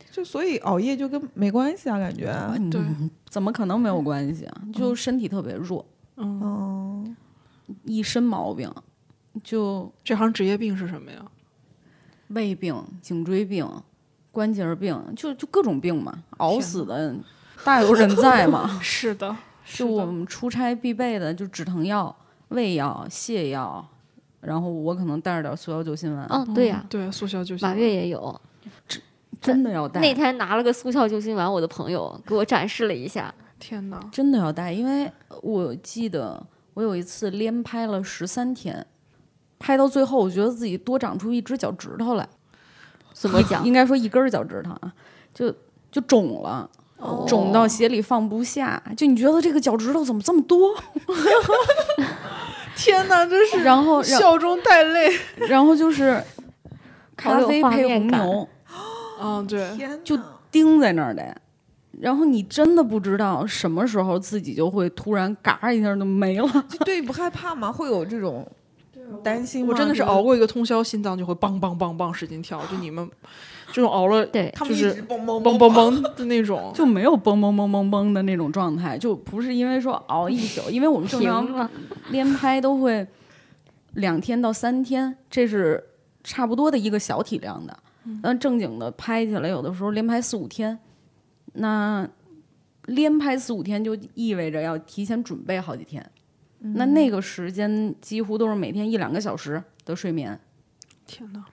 就所以熬夜就跟没关系啊，感觉。对嗯，怎么可能没有关系啊？就身体特别弱，嗯，一身毛病，就这行职业病是什么呀？胃病、颈椎病、关节病，就就各种病嘛，熬死的大有人在嘛。是的，就我们出差必备的，就止疼药、胃药、泻药，然后我可能带着点速效救心丸，嗯，对呀、对，速效救心丸马丸。月也有。真的要带。那天拿了个速效救心丸，我的朋友给我展示了一下。天哪，真的要带，因为我记得我有一次连拍了十三天，拍到最后，我觉得自己多长出一只脚趾头来，怎么讲？应该说一根儿脚趾头啊，就就肿了。哦肿到鞋里放不下，就你觉得这个脚趾头怎么这么多？天哪，真是然后然笑中带泪。然后就是咖啡配红牛，嗯，对，就哪钉在那儿的。然后你真的不知道什么时候自己就会突然嘎一下就没了。对不害怕吗？会有这种担心吗？我真的是熬过一个通宵，心脏就会梆梆梆梆使劲跳。就你们这种熬了对，他们就是一直蹦蹦梆梆梆的那种，就没有嘣嘣嘣嘣嘣的那种状态，就不是因为说熬一宿，因为我们正 停常。连拍都会两天到三天，这是差不多的一个小体量的。那正经的拍起来，有的时候连拍四五天，那连拍四五天就意味着要提前准备好几天，那那个时间几乎都是每天一两个小时的睡眠。天哪！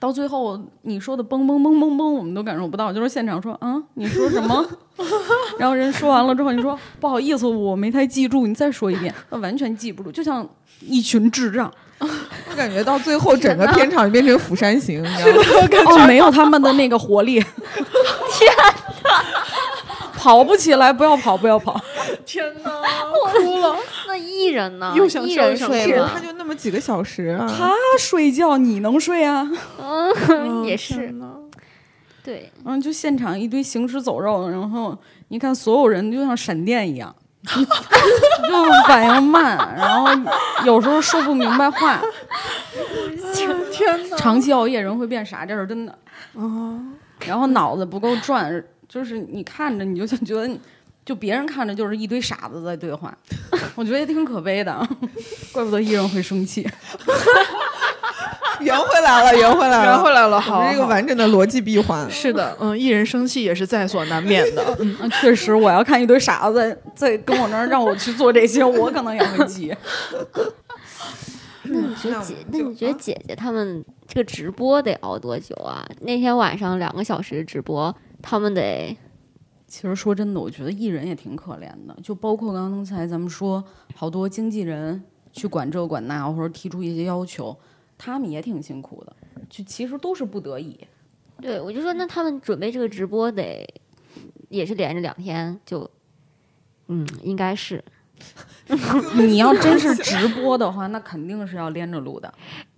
到最后你说的嘣嘣嘣嘣嘣，我们都感受不到，就是现场说啊，你说什么？然后人说完了之后，你说不好意思，我没太记住，你再说一遍，那完全记不住，就像一群智障。我感觉到最后整个片场就变成《釜山行》，你知道吗？哦，没有他们的那个活力。天跑不起来，不要跑，不要跑。天哪，哭了。那艺人呢？又想艺笑又想人睡吗一人他？就那么几个小时啊，他睡觉，你能睡啊？嗯，也是天。哪对，嗯，就现场一堆行尸走肉，然后你看所有人就像闪电一样，就反应慢，然后有时候说不明白话。天哪！长期熬夜人会变傻，这是真的。啊，然后脑子不够转，就是你看着你就像觉得你，就别人看着就是一堆傻子在对话，我觉得也挺可悲的，怪不得艺人会生气。圆回来了，圆回来了，圆回来了，好，们这个完整的逻辑闭环。是的，嗯，艺人生气也是在所难免的。嗯，啊，确实，我要看一堆傻子在在跟我那儿让我去做这些，我可能也会急。那你觉得姐那你觉得姐姐他们这个直播得熬多久啊？那天晚上两个小时直播，他们得其实说真的，我觉得艺人也挺可怜的，就包括刚才咱们说，好多经纪人去管这管那，或者提出一些要求，他们也挺辛苦的，就其实都是不得已。对我就说，那他们准备这个直播得也是连着两天，就嗯，应该是 你要真是直播的话，那肯定是要连着录的。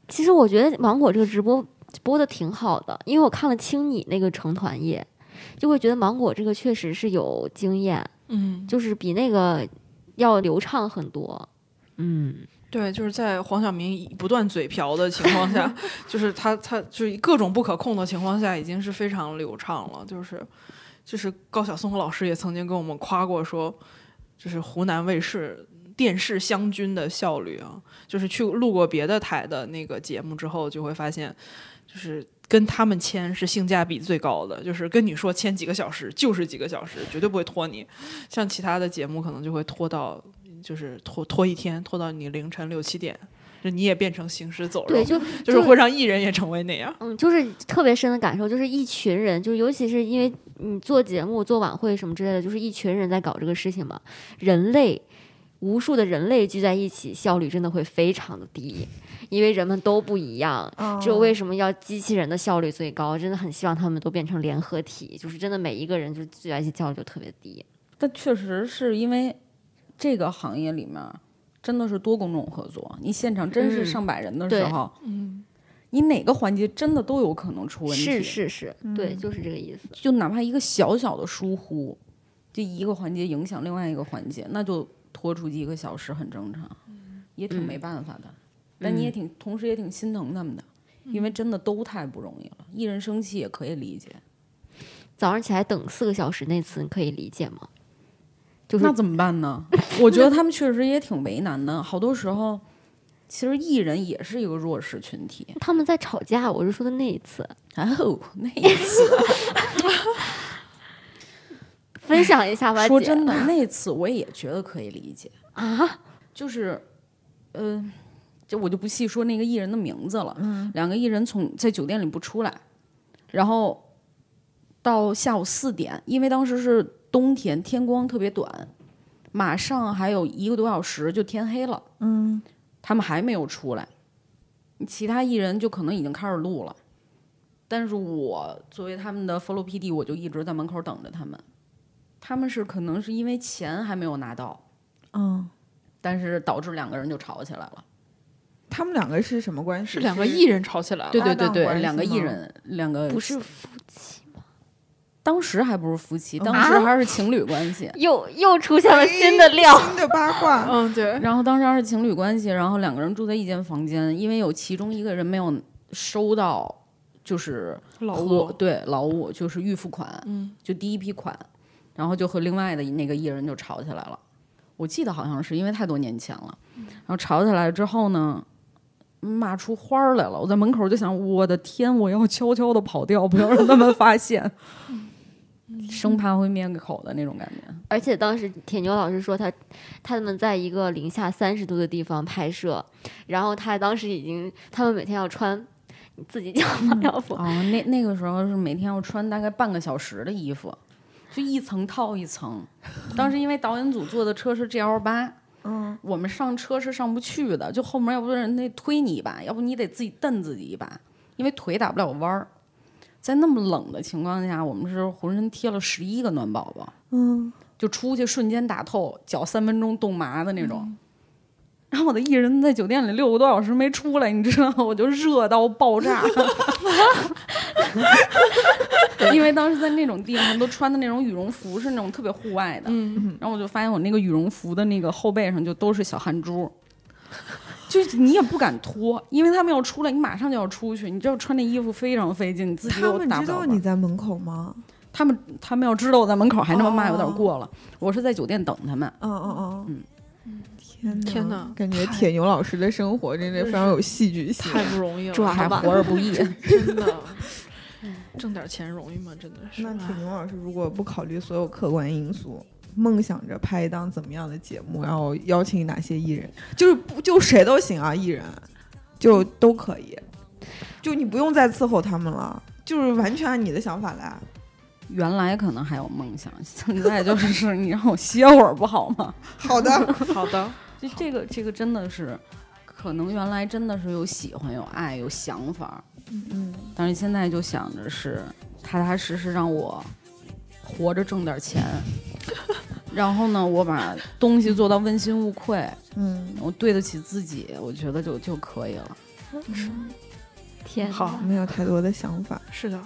其实我觉得芒果这个直播播的挺好的，因为我看了青你那个成团夜，就会觉得芒果这个确实是有经验，嗯，就是比那个要流畅很多。嗯，对，就是在黄晓明不断嘴瓢的情况下，就是他他就是各种不可控的情况下，已经是非常流畅了。就是就是高晓松老师也曾经跟我们夸过说，就是湖南卫视电视湘军的效率啊，就是去录过别的台的那个节目之后，就会发现，就是跟他们签是性价比最高的，就是跟你说签几个小时就是几个小时，绝对不会拖你。像其他的节目可能就会拖到，就是拖拖一天，拖到你凌晨六七点，就你也变成行尸走肉，对，就就是会让艺人也成为那样。嗯，就是特别深的感受，就是一群人，就是尤其是因为你做节目、做晚会什么之类的，就是一群人在搞这个事情嘛，人类无数的人类聚在一起，效率真的会非常的低，因为人们都不一样。只有为什么要机器人的效率最高？真的很希望他们都变成联合体，就是真的每一个人就聚在一起效率就特别低。但确实是因为这个行业里面真的是多工种合作，你现场真是嗯上百人的时候，嗯，你哪个环节真的都有可能出问题。是是是，对，就是这个意思。就哪怕一个小小的疏忽，这一个环节影响另外一个环节，那就拖出几个小时，很正常，也挺没办法的。但你也挺，同时也挺心疼他们的，因为真的都太不容易了。艺人生气也可以理解，早上起来等四个小时那次，你可以理解吗？就是那怎么办呢？我觉得他们确实也挺为难的。好多时候，其实艺人也是一个弱势群体。他们在吵架，我是说的那一次。哦，那一次，分享一下吧，姐说真的，那次我也觉得可以理解。啊，就是，呃，就我就不细说那个艺人的名字了。嗯，两个艺人从在酒店里不出来，然后到下午四点，因为当时是冬天，天光特别短，马上还有一个多小时就天黑了。嗯，他们还没有出来，其他艺人就可能已经开始录了。但是我作为他们的 follow PD，我就一直在门口等着他们。他们是可能是因为钱还没有拿到，嗯，但是导致两个人就吵起来了。他们两个是什么关系？是两个艺人吵起来了。对对对对，两个艺人，两个不是夫妻吗？当时还不是夫妻，当啊时还是情侣关系。又又出现了新的料。新的八卦。嗯，对，然后当时还是情侣关系，然后两个人住在一间房间，因为有其中一个人没有收到，就是劳务，对劳务就是预付款，嗯，就第一批款，然后就和另外的那个艺人就吵起来了。我记得好像是因为太多年前了，然后吵起来之后呢，骂出花儿来了。我在门口就想，我的天，我要悄悄的跑掉，不要让他们发现，生怕会灭口的那种感觉。而且当时铁牛老师说他他们在一个零下三十度的地方拍摄，然后他当时已经他们每天要穿你自己讲吧，要不哦，那那个时候是每天要穿大概半个小时的衣服，就一层套一层。当时因为导演组坐的车是 GL 八，嗯，我们上车是上不去的，就后面要不人得推你一把，要不你得自己蹬自己一把，因为腿打不了弯儿。在那么冷的情况下，我们是浑身贴了十一个暖宝宝，嗯，就出去瞬间打透，脚三分钟冻麻的那种。然后我的艺人在酒店里六个多小时没出来，你知道吗？我就热到爆炸。因为当时在那种地方都穿的那种羽绒服是那种特别户外的，嗯，然后我就发现我那个羽绒服的那个后背上就都是小汗珠，就是你也不敢脱，因为他们要出来，你马上就要出去，你知道穿那衣服非常费劲，你自己他又们知道打不了弯你在门口吗？他们他们要知道我在门口还那么骂，哦有点过了。我是在酒店等他们，嗯嗯嗯嗯。天哪！天哪感觉铁牛老师的生活真的非常有戏剧性。太不容易了，还活着不易。真的。挣点钱容易吗？真的是。那铁牛老师如果不考虑所有客观因素，梦想着拍一档怎么样的节目，然后邀请哪些艺人，就是不就谁都行啊，艺人就都可以，就你不用再伺候他们了，就是完全按你的想法来。原来可能还有梦想，现在就是 你让我歇会儿不好吗？好的，好的，就这个这个真的是，可能原来真的是有喜欢、有爱、有想法，嗯，但是现在就想着是踏踏实实让我活着挣点钱，然后呢，我把东西做到问心无愧，嗯，我对得起自己，我觉得就就可以了。天好没有太多的想法。是的，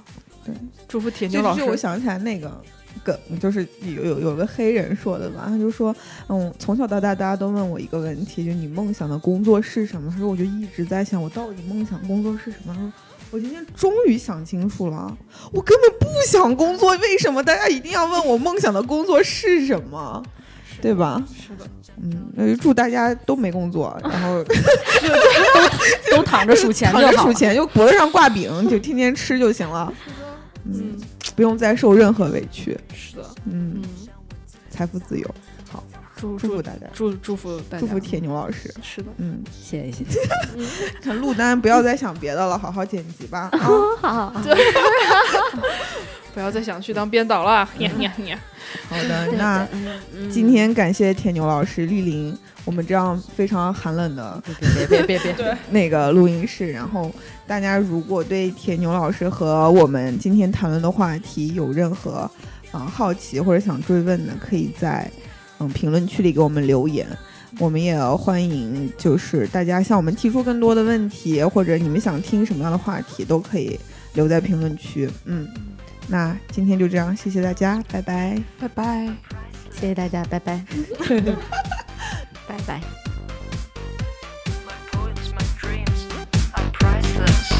对，祝福铁牛老师。就是我想起来那个梗，就是有有有个黑人说的吧，他就说，嗯，从小到大大家都问我一个问题，就你梦想的工作是什么？他说我就一直在想，我到底梦想工作是什么？他说我今天终于想清楚了，我根本不想工作，为什么大家一定要问我梦想的工作是什么？对吧？是的，嗯，那就祝大家都没工作，然后 都躺着数钱躺就好了。着数钱，就脖子上挂饼，就天天吃就行了。嗯，不用再受任何委屈。是的，嗯。嗯，，财富自由。好祝祝福大家，祝祝福大家，祝福铁牛老师。是的，嗯，谢谢。谢谢。看陆丹，不要再想别的了，好好剪辑吧。啊，好。好。好，不要再想去当编导了。呀呀呀！好的，那嗯今天感谢铁牛老师莅临我们这样非常寒冷的别别别 别别，那个录音室。然后大家如果对铁牛老师和我们今天谈论的话题有任何啊、呃好奇或者想追问的，可以在嗯评论区里给我们留言。我们也欢迎，就是大家向我们提出更多的问题，或者你们想听什么样的话题，都可以留在评论区。嗯，那今天就这样，谢谢大家，拜拜，拜拜，谢谢大家，拜拜，拜拜。My poets, my dreams are priceless.